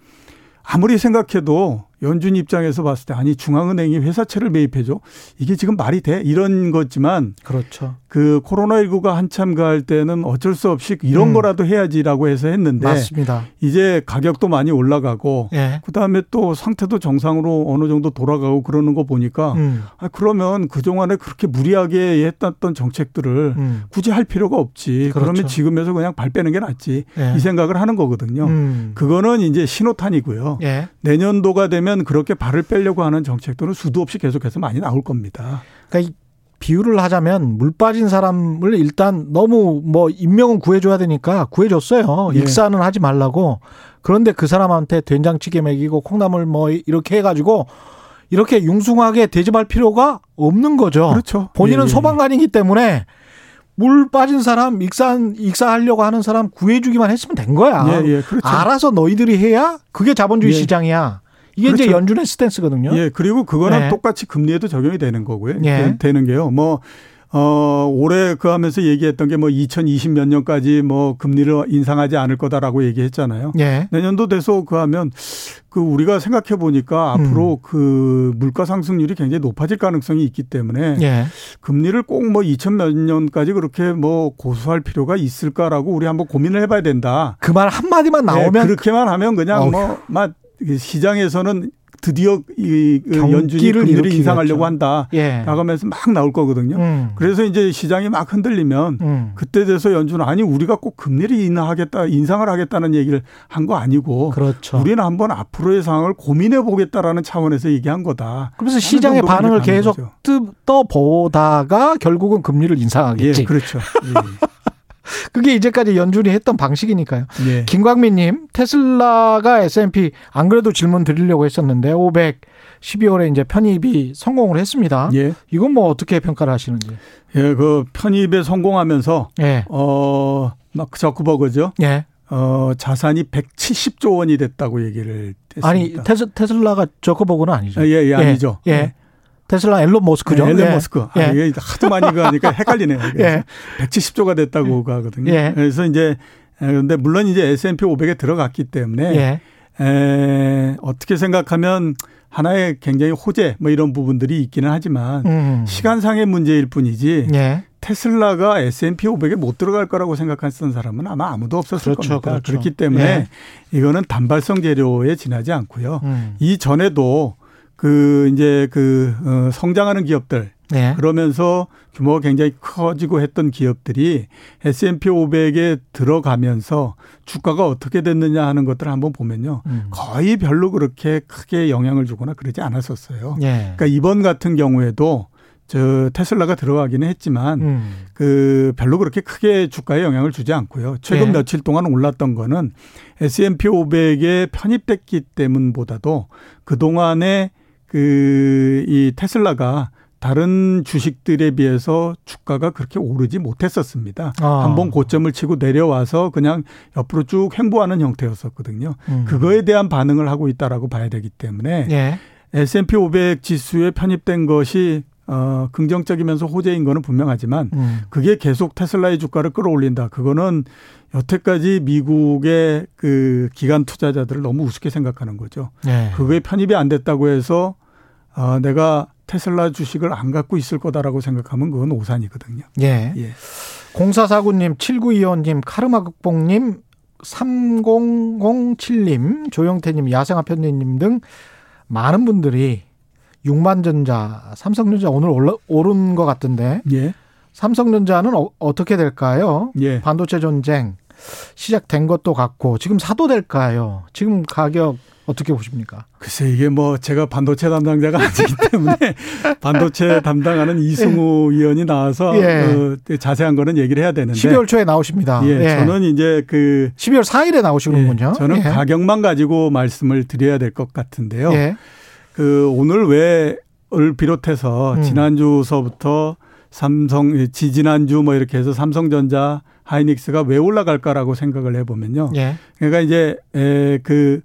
아무리 생각해도 연준 입장에서 봤을 때 아니 중앙은행이 회사채를 매입해줘 이게 지금 말이 돼 이런 거지만 그렇죠. 그 코로나19가 한참 갈 때는 어쩔 수 없이 이런 음. 거라도 해야지라고 해서 했는데 맞습니다. 이제 가격도 많이 올라가고 예. 그다음에 또 상태도 정상으로 어느 정도 돌아가고 그러는 거 보니까 음. 아 그러면 그동안에 그렇게 무리하게 했던 정책들을 음. 굳이 할 필요가 없지. 그렇죠. 그러면 지금에서 그냥 발 빼는 게 낫지. 예. 이 생각을 하는 거거든요. 음. 그거는 이제 신호탄이고요. 예. 내년도가 되면 그렇게 발을 빼려고 하는 정책들은 수도 없이 계속해서 많이 나올 겁니다. 그러니까 비유를 하자면 물 빠진 사람을 일단 너무 뭐 인명은 구해줘야 되니까 구해줬어요. 예. 익사는 하지 말라고. 그런데 그 사람한테 된장찌개 먹이고 콩나물 뭐 이렇게 해가지고 이렇게 융숭하게 대접할 필요가 없는 거죠. 그렇죠. 본인은 예, 예. 소방관이기 때문에 물 빠진 사람 익사 익사하려고 하는 사람 구해주기만 했으면 된 거야. 예, 예, 그렇죠. 알아서 너희들이 해야 그게 자본주의 예. 시장이야. 이게 그렇죠. 이제 연준의 스탠스거든요. 예, 그리고 그거랑 네. 똑같이 금리에도 적용이 되는 거고요. 예. 되는 게요. 뭐 어, 올해 그 하면서 얘기했던 게 뭐 2020 몇 년까지 뭐 금리를 인상하지 않을 거다라고 얘기했잖아요. 예. 내년도 돼서 그 하면 그 우리가 생각해 보니까 음. 앞으로 그 물가 상승률이 굉장히 높아질 가능성이 있기 때문에 예. 금리를 꼭 뭐 2000 몇 년까지 그렇게 뭐 고수할 필요가 있을까라고 우리 한번 고민을 해봐야 된다. 그 말 한마디만 나오면 네, 그렇게만 하면 그냥 뭐막 시장에서는 드디어 이그 연준이 금리를 인상하려고 한다. 예. 나가면서 막 나올 거거든요. 음. 그래서 이제 시장이 막 흔들리면 음. 그때 돼서 연준은 아니 우리가 꼭 금리를 인하하겠다, 인상을 하겠다는 얘기를 한 거 아니고 그렇죠. 우리는 한번 앞으로의 상황을 고민해 보겠다라는 차원에서 얘기한 거다. 그래서 시장의 반응을 계속 떠보다가 결국은 금리를 인상하겠지. 예, 그렇죠. 예. 그게 이제까지 연준이 했던 방식이니까요. 예. 김광민님, 테슬라가 S&P 안 그래도 질문 드리려고 했었는데 500 12월에 이제 편입이 성공을 했습니다. 예. 이건 뭐 어떻게 평가를 하시는지? 예, 그 편입에 성공하면서 예. 어막 저크버그죠. 예. 어 자산이 170조 원이 됐다고 얘기를 했습니다. 아니 테슬, 테슬라가 저크버그는 아니죠. 예, 예, 아니죠. 예. 예. 테슬라 앨런 머스크죠. 네, 앨런 예. 머스크. 아, 예. 이게 하도 많이 가니까 헷갈리네요. 예. 170조가 됐다고 가거든요. 예. 그래서 이제 그런데 물론 이제 S&P 500에 들어갔기 때문에 예. 에, 어떻게 생각하면 하나의 굉장히 호재 뭐 이런 부분들이 있기는 하지만 음. 시간상의 문제일 뿐이지 예. 테슬라가 S&P 500에 못 들어갈 거라고 생각했던 사람은 아마 아무도 없었을 그렇죠, 겁니다. 그렇죠. 그렇기 때문에 예. 이거는 단발성 재료에 지나지 않고요. 음. 이 전에도 그 이제 그 어, 성장하는 기업들 네. 그러면서 규모가 굉장히 커지고 했던 기업들이 S&P 500에 들어가면서 주가가 어떻게 됐느냐 하는 것들을 한번 보면요. 음. 거의 별로 그렇게 크게 영향을 주거나 그러지 않았었어요. 네. 그러니까 이번 같은 경우에도 저 테슬라가 들어가기는 했지만 음. 그 별로 그렇게 크게 주가에 영향을 주지 않고요. 최근 네. 며칠 동안 올랐던 거는 S&P 500에 편입됐기 때문보다도 그동안에 그 이 테슬라가 다른 주식들에 비해서 주가가 그렇게 오르지 못했었습니다. 아. 한번 고점을 치고 내려와서 그냥 옆으로 쭉 횡보하는 형태였었거든요. 음. 그거에 대한 반응을 하고 있다라고 봐야 되기 때문에 예. S&P 500 지수에 편입된 것이 어, 긍정적이면서 호재인 거는 분명하지만 음. 그게 계속 테슬라의 주가를 끌어올린다. 그거는 여태까지 미국의 그 기관 투자자들을 너무 우습게 생각하는 거죠. 네. 그거에 편입이 안 됐다고 해서 어, 내가 테슬라 주식을 안 갖고 있을 거다라고 생각하면 그건 오산이거든요. 예. 예. 0449님, 7925님, 카르마극봉님, 3007님, 조영태님, 야생아편님 등 많은 분들이 6만전자, 삼성전자 오늘 올라, 오른 것 같은데. 예. 삼성전자는 어, 떻게 될까요? 예. 반도체 전쟁 시작된 것도 같고 지금 사도 될까요? 지금 가격 어떻게 보십니까? 글쎄 이게 뭐 제가 반도체 담당자가 아니기 때문에 반도체 담당하는 이승우 예. 의원이 나와서 예. 어, 자세한 거는 얘기를 해야 되는데 12월 초에 나오십니다. 예, 예. 저는 이제 그 12월 4일에 나오시는군요. 예, 저는 예. 가격만 가지고 말씀을 드려야 될 것 같은데요. 그 오늘 왜을 비롯해서 음. 지난주서부터 삼성 지지난주 뭐 이렇게 해서 삼성전자 하이닉스가 왜 올라갈까라고 생각을 해보면요. 그러니까 이제 에그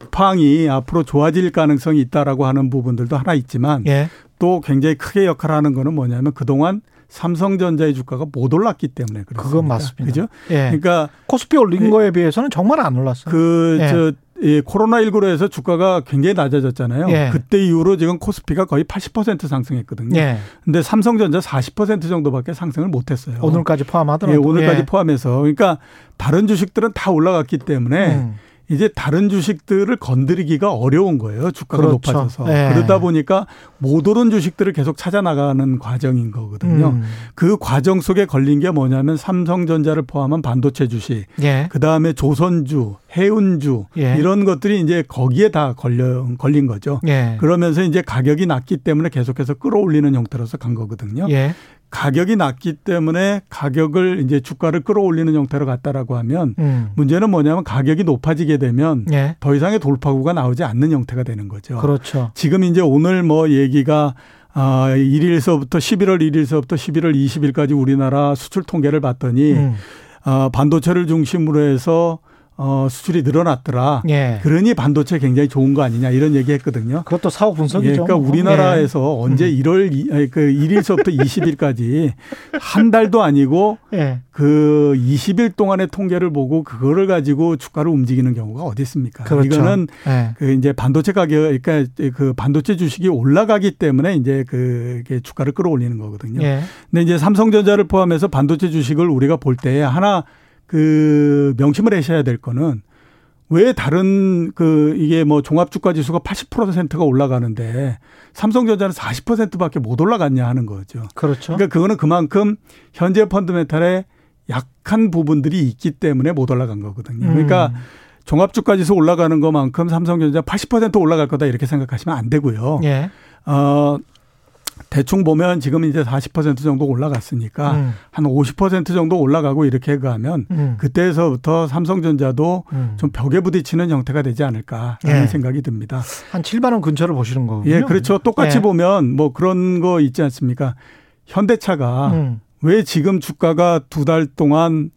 업황이 앞으로 좋아질 가능성이 있다라고 하는 부분들도 하나 있지만 예. 또 굉장히 크게 역할을 하는 거는 뭐냐면 그동안 삼성전자의 주가가 못 올랐기 때문에 그렇습니다. 그건 맞습니다. 그죠? 예. 그러니까 코스피 올린 예. 거에 비해서는 정말 안 올랐어요. 그저 예. 예, 코로나19로 해서 주가가 굉장히 낮아졌잖아요. 예. 그때 이후로 지금 코스피가 거의 80% 상승했거든요. 예. 근데 삼성전자 40% 정도밖에 상승을 못 했어요. 오늘까지 포함하더라도. 예, 오늘까지 예. 포함해서. 그러니까 다른 주식들은 다 올라갔기 때문에 음. 이제 다른 주식들을 건드리기가 어려운 거예요. 주가가 그렇죠. 높아져서. 네. 그러다 보니까 못 오른 주식들을 계속 찾아 나가는 과정인 거거든요. 음. 그 과정 속에 걸린 게 뭐냐면 삼성전자를 포함한 반도체 주식, 예. 그다음에 조선주, 해운주 예. 이런 것들이 이제 거기에 다 걸려 걸린 거죠. 예. 그러면서 이제 가격이 낮기 때문에 계속해서 끌어올리는 형태로서 간 거거든요. 예. 가격이 낮기 때문에 가격을 이제 주가를 끌어올리는 형태로 갔다라고 하면 음. 문제는 뭐냐면 가격이 높아지게 되면 예. 더 이상의 돌파구가 나오지 않는 형태가 되는 거죠. 그렇죠. 지금 이제 오늘 뭐 얘기가 아, 1일서부터 11월 1일서부터 11월 20일까지 우리나라 수출 통계를 봤더니 음. 아, 반도체를 중심으로 해서 어, 수출이 늘어났더라. 예. 그러니 반도체 굉장히 좋은 거 아니냐 이런 얘기 했거든요. 그것도 사업 분석이죠. 예, 그러니까 뭐. 우리나라에서 예. 언제 1월 음. 그 1일서부터 20일까지 한 달도 아니고 예. 그 20일 동안의 통계를 보고 그거를 가지고 주가를 움직이는 경우가 어디 있습니까? 그렇죠. 이거는 예. 그 이제 반도체 가격 그러니까 그 반도체 주식이 올라가기 때문에 이제 그게 주가를 끌어올리는 거거든요. 예. 근데 이제 삼성전자를 포함해서 반도체 주식을 우리가 볼 때 하나 그 명심을 하셔야 될 거는 왜 다른 그 이게 뭐 종합 주가 지수가 80%가 올라가는데 삼성전자는 40%밖에 못 올라갔냐 하는 거죠. 그렇죠. 그러니까 그거는 그만큼 현재 펀드멘탈에 약한 부분들이 있기 때문에 못 올라간 거거든요. 그러니까 음. 종합 주가 지수 올라가는 것만큼 삼성전자 80% 올라갈 거다 이렇게 생각하시면 안 되고요. 예. 어 대충 보면 지금 이제 40% 정도 올라갔으니까 음. 한50% 정도 올라가고 이렇게 가면 음. 그때에서부터 삼성전자도 음. 좀 벽에 부딪히는 형태가 되지 않을까 하는 예. 생각이 듭니다. 한 7만 원 근처를 보시는 거군요. 예, 그렇죠. 똑같이 예. 보면 뭐 그런 거 있지 않습니까? 현대차가 음. 왜 지금 주가가 두 달 동안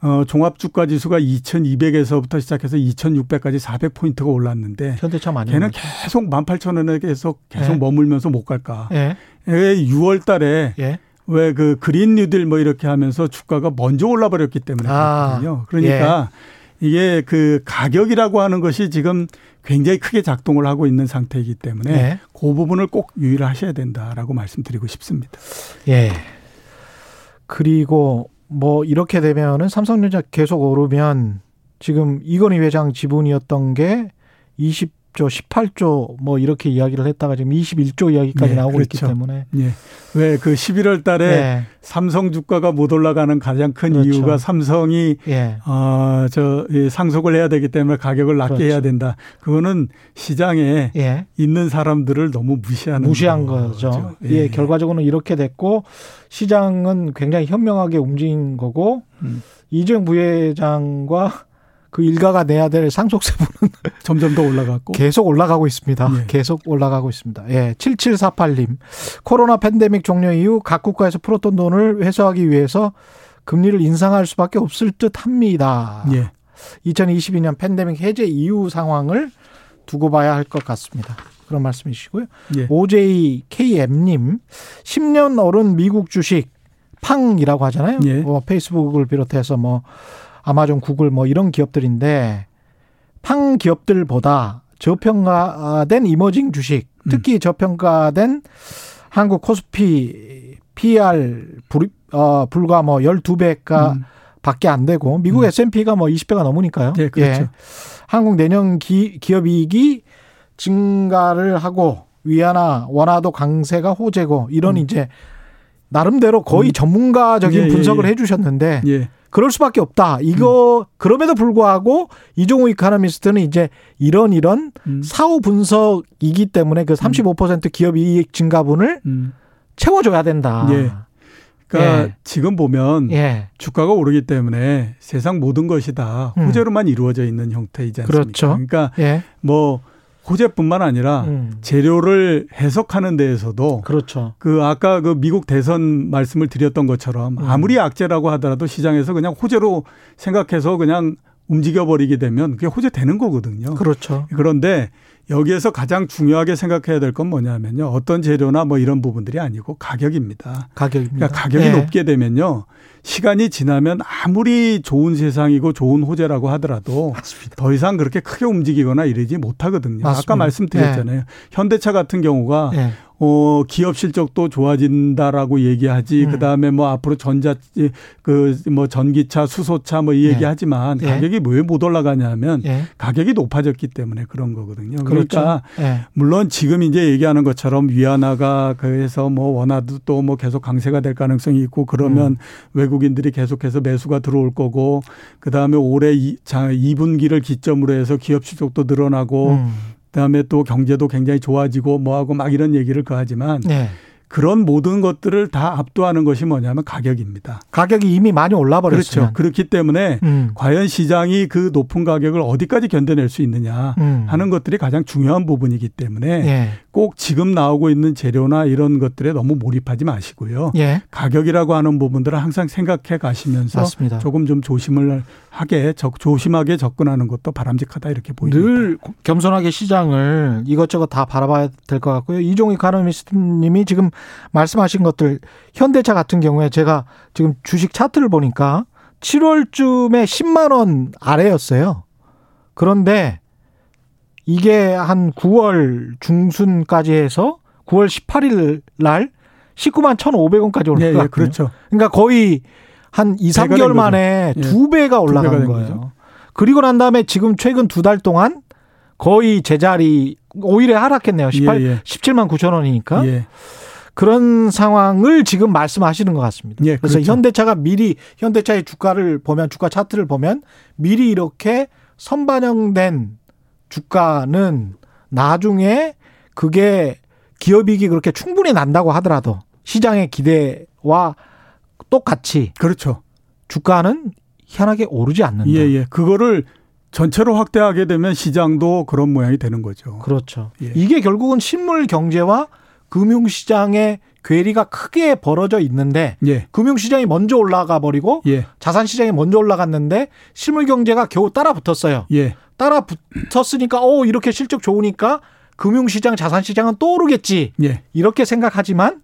어, 종합주가 지수가 2200에서부터 시작해서 2600까지 400포인트가 올랐는데 현대차 많이 걔는 계속 18,000원에 계속 계속 예. 머물면서 못 갈까? 예. 왜 6월 달에 예. 왜그 그린 뉴딜 뭐 이렇게 하면서 주가가 먼저 올라 버렸기 때문에 아. 그렇거든요. 그러니까 예. 이게 그 가격이라고 하는 것이 지금 굉장히 크게 작동을 하고 있는 상태이기 때문에 예. 그 부분을 꼭 유의를 하셔야 된다라고 말씀드리고 싶습니다. 예. 그리고 뭐 이렇게 되면은 삼성전자 계속 오르면 지금 이건희 회장 지분이었던 게 20 조, 18조 뭐 이렇게 이야기를 했다가 지금 21조 이야기까지 네, 나오고 그렇죠. 있기 때문에 네. 왜그 11월 달에 네. 삼성 주가가 못 올라가는 가장 큰 그렇죠. 이유가 삼성이 예. 어 저 상속을 해야 되기 때문에 가격을 낮게 그렇죠. 해야 된다. 그거는 시장에 예. 있는 사람들을 너무 무시하는 무시한 거죠. 거죠. 예. 예. 결과적으로는 이렇게 됐고 시장은 굉장히 현명하게 움직인 거고 음. 이재용 부회장과 그 일가가 내야 될 상속세부는 점점 더 올라갔고 계속 올라가고 있습니다. 예. 계속 올라가고 있습니다. 예. 7748님. 코로나 팬데믹 종료 이후 각 국가에서 풀었던 돈을 회수하기 위해서 금리를 인상할 수밖에 없을 듯 합니다. 예. 2022년 팬데믹 해제 이후 상황을 두고 봐야 할 것 같습니다. 그런 말씀이시고요. 예. OJKM님, 10년 어른 미국 주식 팡이라고 하잖아요. 예. 뭐 페이스북을 비롯해서 뭐 아마존, 구글 뭐 이런 기업들인데 팡 기업들보다 저평가된 이머징 주식, 음. 특히 음. 저평가된 한국 코스피 PR 불, 어, 불과 뭐 12배가 음. 밖에 안 되고 미국 음. S&P가 뭐 20배가 넘으니까요. 네, 그렇죠. 예. 한국 내년 기, 기업 이익이 증가를 하고 위안화 원화도 강세가 호재고 이런 음. 이제 나름대로 거의 음. 전문가적인 예, 예 분석을 예, 해 주셨는데 예. 그럴 수밖에 없다. 이거 음. 그럼에도 불구하고 이종우 이카노미스트는 이제 이런 이런 음. 사후 분석이기 때문에 그 35% 음. 기업 이익 증가분을 음. 채워줘야 된다. 예. 그러니까 예. 지금 보면 예. 주가가 오르기 때문에 세상 모든 것이 다 음. 호재로만 이루어져 있는 형태이지 않습니까? 그렇죠. 그러니까 예. 뭐 호재뿐만 아니라 음. 재료를 해석하는 데에서도 그렇죠. 그 아까 그 미국 대선 말씀을 드렸던 것처럼 음. 아무리 악재라고 하더라도 시장에서 그냥 호재로 생각해서 그냥 움직여 버리게 되면 그게 호재 되는 거거든요. 그렇죠. 그런데 여기에서 가장 중요하게 생각해야 될 건 뭐냐면요. 어떤 재료나 뭐 이런 부분들이 아니고 가격입니다. 가격입니다. 그러니까 가격이 네. 높게 되면요. 시간이 지나면 아무리 좋은 세상이고 좋은 호재라고 하더라도 맞습니다. 더 이상 그렇게 크게 움직이거나 이러지 못하거든요. 맞습니다. 아까 말씀드렸잖아요. 네. 현대차 같은 경우가 네. 어, 기업 실적도 좋아진다라고 얘기하지. 음. 그 다음에 뭐 앞으로 전자, 그, 뭐 전기차, 수소차 뭐 이 얘기 예. 하지만 예. 가격이 왜 못 올라가냐면 예. 가격이 높아졌기 때문에 그런 거거든요. 그렇죠. 그러니까 예. 물론 지금 이제 얘기하는 것처럼 위안화가 그래서 뭐 원화도 또 뭐 계속 강세가 될 가능성이 있고 그러면 음. 외국인들이 계속해서 매수가 들어올 거고 그 다음에 올해 이, 자, 2분기를 기점으로 해서 기업 실적도 늘어나고 음. 그다음에 또 경제도 굉장히 좋아지고 뭐하고 막 이런 얘기를 거하지만 네. 그런 모든 것들을 다 압도하는 것이 뭐냐면 가격입니다. 가격이 이미 많이 올라 버렸죠. 그렇죠. 그렇기 때문에 음. 과연 시장이 그 높은 가격을 어디까지 견뎌낼 수 있느냐 음. 하는 것들이 가장 중요한 부분이기 때문에 예. 꼭 지금 나오고 있는 재료나 이런 것들에 너무 몰입하지 마시고요. 예. 가격이라고 하는 부분들을 항상 생각해 가시면서 맞습니다. 조금 좀 조심을 하게 조심하게 접근하는 것도 바람직하다 이렇게 보입니다. 늘 겸손하게 시장을 이것저것 다 바라봐야 될 것 같고요. 이종희 카노미스트님이 지금 말씀하신 것들 현대차 같은 경우에 제가 지금 주식 차트를 보니까 7월쯤에 10만 원 아래였어요. 그런데 이게 한 9월 중순까지 해서 9월 18일 날 19만 1,500원까지 올라갔거든요. 예, 예, 그렇죠. 그러니까 거의 한 2, 3개월 만에 예. 두 배가 올라간 거예요. 거죠. 그리고 난 다음에 지금 최근 두 달 동안 거의 제자리 오히려 하락했네요. 18, 예, 예. 17만 9천 원이니까. 예. 그런 상황을 지금 말씀하시는 것 같습니다. 예, 그래서 그렇죠. 현대차가 미리 현대차의 주가를 보면 주가 차트를 보면 미리 이렇게 선반영된 주가는 나중에 그게 기업이익이 그렇게 충분히 난다고 하더라도 시장의 기대와 똑같이 그렇죠. 주가는 희한하게 오르지 않는다. 예, 예. 그거를 전체로 확대하게 되면 시장도 그런 모양이 되는 거죠. 그렇죠. 예. 이게 결국은 실물 경제와 금융 시장의 괴리가 크게 벌어져 있는데 예. 금융 시장이 먼저 올라가 버리고 예. 자산 시장이 먼저 올라갔는데 실물 경제가 겨우 따라 붙었어요. 예. 따라 붙었으니까 오 이렇게 실적 좋으니까 금융 시장 자산 시장은 또 오르겠지 예. 이렇게 생각하지만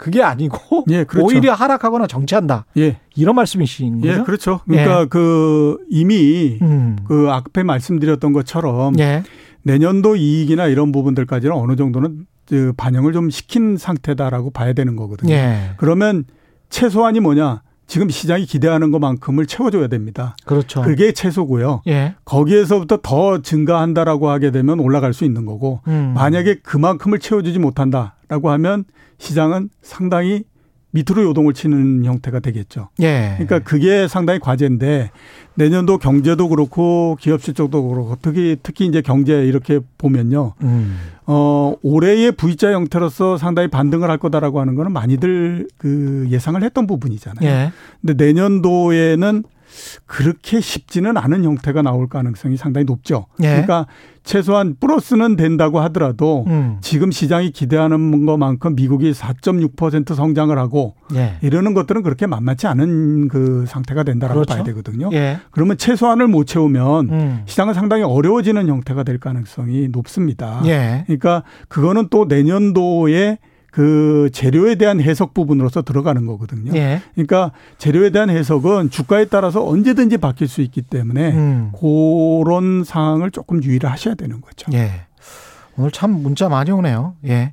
그게 아니고 예, 그렇죠. 오히려 하락하거나 정체한다. 예. 이런 말씀이신 거죠? 예, 그렇죠. 그러니까 예. 그 이미 음. 그 앞에 말씀드렸던 것처럼 예. 내년도 이익이나 이런 부분들까지는 어느 정도는 그 반영을 좀 시킨 상태다라고 봐야 되는 거거든요. 예. 그러면 최소한이 뭐냐? 지금 시장이 기대하는 것만큼을 채워줘야 됩니다. 그렇죠. 그게 최소고요. 예. 거기에서부터 더 증가한다라고 하게 되면 올라갈 수 있는 거고, 음. 만약에 그만큼을 채워주지 못한다라고 하면 시장은 상당히 밑으로 요동을 치는 형태가 되겠죠. 예. 그러니까 그게 상당히 과제인데 내년도 경제도 그렇고 기업 실적도 그렇고 특히 특히 이제 경제 이렇게 보면요. 음. 어 올해의 V자 형태로서 상당히 반등을 할 거다라고 하는 거는 많이들 그 예상을 했던 부분이잖아요. 예. 근데 내년도에는 그렇게 쉽지는 않은 형태가 나올 가능성이 상당히 높죠. 예. 그러니까 최소한 플러스는 된다고 하더라도 음. 지금 시장이 기대하는 것만큼 미국이 4.6% 성장을 하고 예. 이러는 것들은 그렇게 만만치 않은 그 상태가 된다라고 그렇죠. 봐야 되거든요. 예. 그러면 최소한을 못 채우면 음. 시장은 상당히 어려워지는 형태가 될 가능성이 높습니다. 예. 그러니까 그거는 또 내년도에 그 재료에 대한 해석 부분으로서 들어가는 거거든요. 예. 그러니까 재료에 대한 해석은 주가에 따라서 언제든지 바뀔 수 있기 때문에 음. 그런 상황을 조금 유의를 하셔야 되는 거죠. 예. 오늘 참 문자 많이 오네요. 예.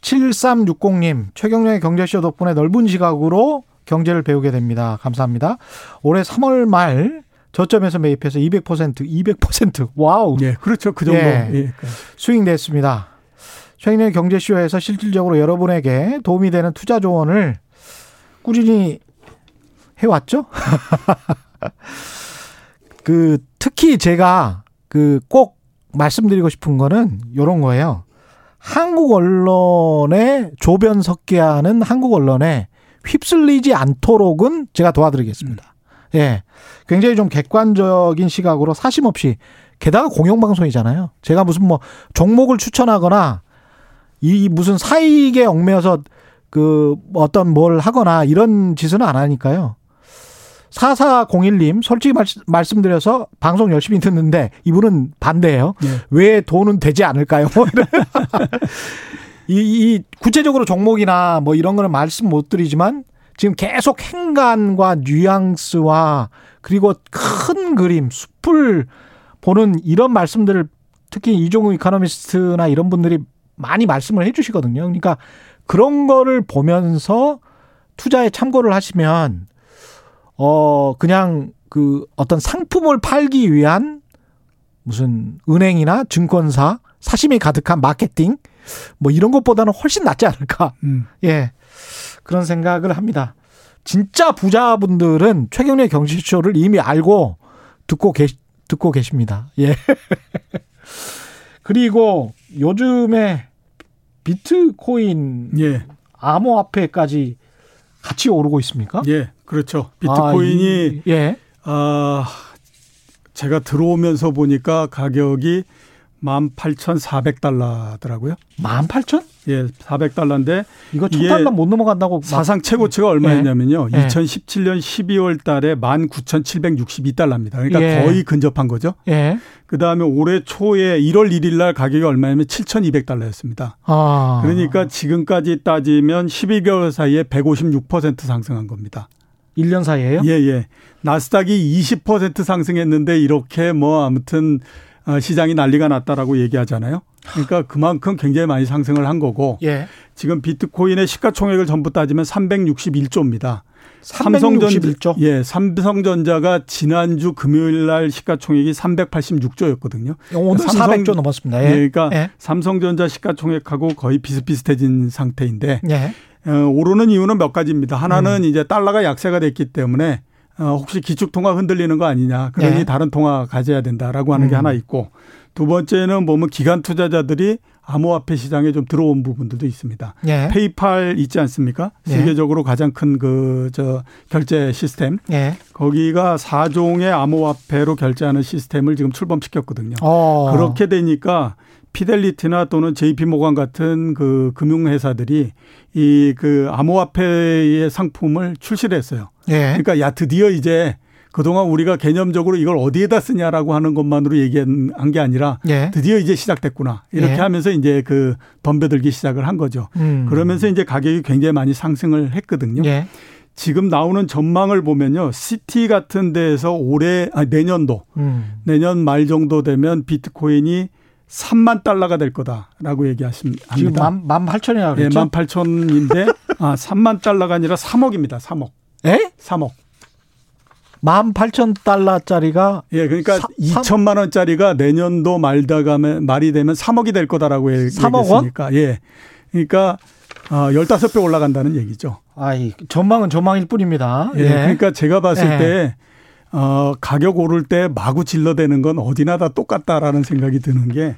7360님, 최경영의 경제쇼 덕분에 넓은 시각으로 경제를 배우게 됩니다. 감사합니다. 올해 3월 말 저점에서 매입해서 200% 200% wow. 예, 그렇죠. 그 정도 예. 예. 수익 냈습니다. 최경영의 경제쇼에서 실질적으로 여러분에게 도움이 되는 투자 조언을 꾸준히 해왔죠? 그, 특히 제가 그 꼭 말씀드리고 싶은 거는 이런 거예요. 한국 언론에 조변 섞게 하는 한국 언론에 휩쓸리지 않도록은 제가 도와드리겠습니다. 예. 굉장히 좀 객관적인 시각으로 사심 없이 게다가 공영방송이잖아요. 제가 무슨 뭐 종목을 추천하거나 이 무슨 사익에 얽매여서 그 어떤 뭘 하거나 이런 짓은 안 하니까요. 4401님, 솔직히 말, 씀드려서 방송 열심히 듣는데 이분은 반대예요. 네. 왜 돈은 되지 않을까요? 이, 이 구체적으로 종목이나 뭐 이런 거는 말씀 못 드리지만 지금 계속 행간과 뉘앙스와 그리고 큰 그림, 숲을 보는 이런 말씀들을 특히 이종우 이카노미스트나 이런 분들이 많이 말씀을 해 주시거든요. 그러니까 그런 거를 보면서 투자에 참고를 하시면 어 그냥 그 어떤 상품을 팔기 위한 무슨 은행이나 증권사 사심이 가득한 마케팅 뭐 이런 것보다는 훨씬 낫지 않을까. 음. 예. 그런 생각을 합니다. 진짜 부자분들은 최경련 경제쇼를 이미 알고 듣고 계 듣고 계십니다. 예. 그리고 요즘에 비트코인 예. 암호화폐까지 같이 오르고 있습니까? 예, 그렇죠. 비트코인이 아, 예. 아 제가 들어오면서 보니까 가격이 18,400달러더라고요. 18,000? 예, 400달러인데 이거 1,000달러 못 넘어간다고 사상 최고치가 얼마였냐면요. 예. 2017년 12월 달에 19,762달러입니다. 그러니까 예. 거의 근접한 거죠. 예. 그다음에 올해 초에 1월 1일 날 가격이 얼마냐면 7,200달러였습니다. 아. 그러니까 지금까지 따지면 12개월 사이에 156% 상승한 겁니다. 1년 사이에요? 예, 예. 나스닥이 20% 상승했는데 이렇게 뭐 아무튼 어, 시장이 난리가 났다라고 얘기하잖아요. 그러니까 그만큼 굉장히 많이 상승을 한 거고 예. 지금 비트코인의 시가총액을 전부 따지면 361조입니다. 361조? 예, 삼성전자가 지난주 금요일 날 시가총액이 386조였거든요. 오늘 삼성, 400조 넘었습니다. 예. 예 그러니까 예. 삼성전자 시가총액하고 거의 비슷비슷해진 상태인데 예. 어, 오르는 이유는 몇 가지입니다. 하나는 음. 이제 달러가 약세가 됐기 때문에 어, 혹시 기축 통화 흔들리는 거 아니냐. 그러니 네. 다른 통화 가져야 된다라고 하는 음. 게 하나 있고 두 번째는 보면 기관 투자자들이 암호화폐 시장에 좀 들어온 부분들도 있습니다. 예. 페이팔 있지 않습니까? 예. 세계적으로 가장 큰 그 저 결제 시스템. 예. 거기가 4종의 암호화폐로 결제하는 시스템을 지금 출범시켰거든요. 어. 그렇게 되니까 피델리티나 또는 JP 모간 같은 그 금융회사들이 이 그 암호화폐의 상품을 출시를 했어요. 예. 그러니까 야 드디어 이제 그동안 우리가 개념적으로 이걸 어디에다 쓰냐라고 하는 것만으로 얘기한 게 아니라 예. 드디어 이제 시작됐구나. 이렇게 예. 하면서 이제 그 덤벼들기 시작을 한 거죠. 음. 그러면서 이제 가격이 굉장히 많이 상승을 했거든요. 예. 지금 나오는 전망을 보면요. 시티 같은 데에서 올해 아 내년도 음. 내년 말 정도 되면 비트코인이 3만 달러가 될 거다라고 얘기하십니다. 지금 만, 만 8천이라고 그랬죠? 네, 만 8천인데 아, 3만 달러가 아니라 3억입니다. 3억. 에? 3억. 18,000달러짜리가 예, 그러니까 2천만 원짜리가 내년도 말다가 말이 되면 3억이 될 거다라고 얘기했으니까. 예. 그러니까 어 15배 올라간다는 얘기죠. 아이, 전망은 전망일 뿐입니다. 예. 예. 그러니까 제가 봤을 예. 때 어, 가격 오를 때 마구 질러대는 건 어디나 다 똑같다라는 생각이 드는 게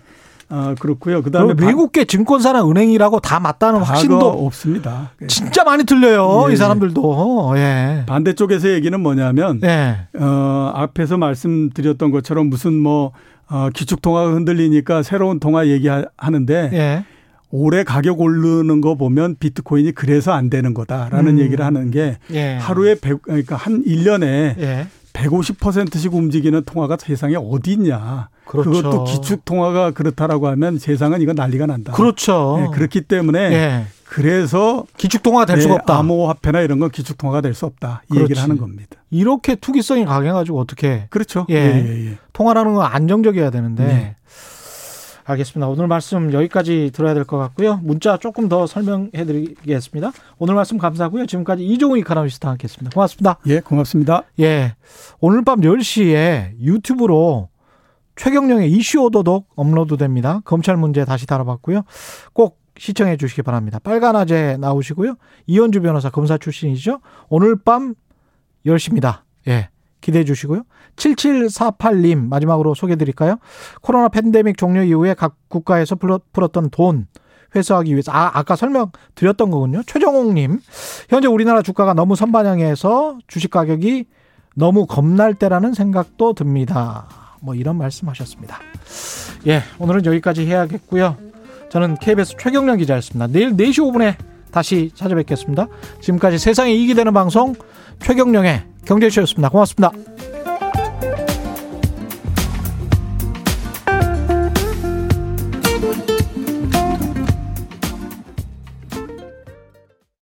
아, 그렇고요. 그다음에 외국계 증권사나 은행이라고 다 맞다는 확신도 없습니다. 진짜 많이 틀려요. 예, 이 사람들도. 예. 반대쪽에서 얘기는 뭐냐면 예. 어, 앞에서 말씀드렸던 것처럼 무슨 뭐 어, 기축 통화가 흔들리니까 새로운 통화 얘기하는데 예. 올해 가격 오르는 거 보면 비트코인이 그래서 안 되는 거다라는 음. 얘기를 하는 게 예. 하루에 100 그러니까 한 1년에 150%씩 움직이는 통화가 세상에 어디 있냐. 그렇죠. 그것도 기축 통화가 그렇다라고 하면 세상은 이거 난리가 난다. 그렇죠. 네, 그렇기 때문에 예. 그래서 기축 통화가 될 네, 수가 없다. 암호화폐나 이런 건 기축 통화가 될 수 없다. 이 얘기를 하는 겁니다. 이렇게 투기성이 강해가지고 어떻게? 그렇죠. 예. 예, 예, 예. 통화라는 건 안정적이어야 되는데. 네. 알겠습니다. 오늘 말씀 여기까지 들어야 될 것 같고요. 문자 조금 더 설명해 드리겠습니다. 오늘 말씀 감사하고요. 지금까지 이종우 이카노미스트와 함께 했습니다. 고맙습니다. 예, 고맙습니다. 예. 오늘 밤 10시에 유튜브로 최경령의 이슈 오도독 업로드 됩니다. 검찰 문제 다시 다뤄봤고요. 꼭 시청해 주시기 바랍니다. 빨간 아재 나오시고요. 이현주 변호사 검사 출신이죠. 오늘 밤 10시입니다. 예. 기대해 주시고요. 7748님 마지막으로 소개해 드릴까요? 코로나 팬데믹 종료 이후에 각 국가에서 풀었던 돈 회수하기 위해서 아 아까 설명 드렸던 거군요. 최정옥 님 현재 우리나라 주가가 너무 선반영해서 주식 가격이 너무 겁날 때라는 생각도 듭니다. 뭐 이런 말씀하셨습니다. 예 오늘은 여기까지 해야겠고요. 저는 KBS 최경련 기자였습니다. 내일 4시 5분에 다시 찾아뵙겠습니다. 지금까지 세상에 이익이 되는 방송 최경령의 경제쇼였습니다. 고맙습니다.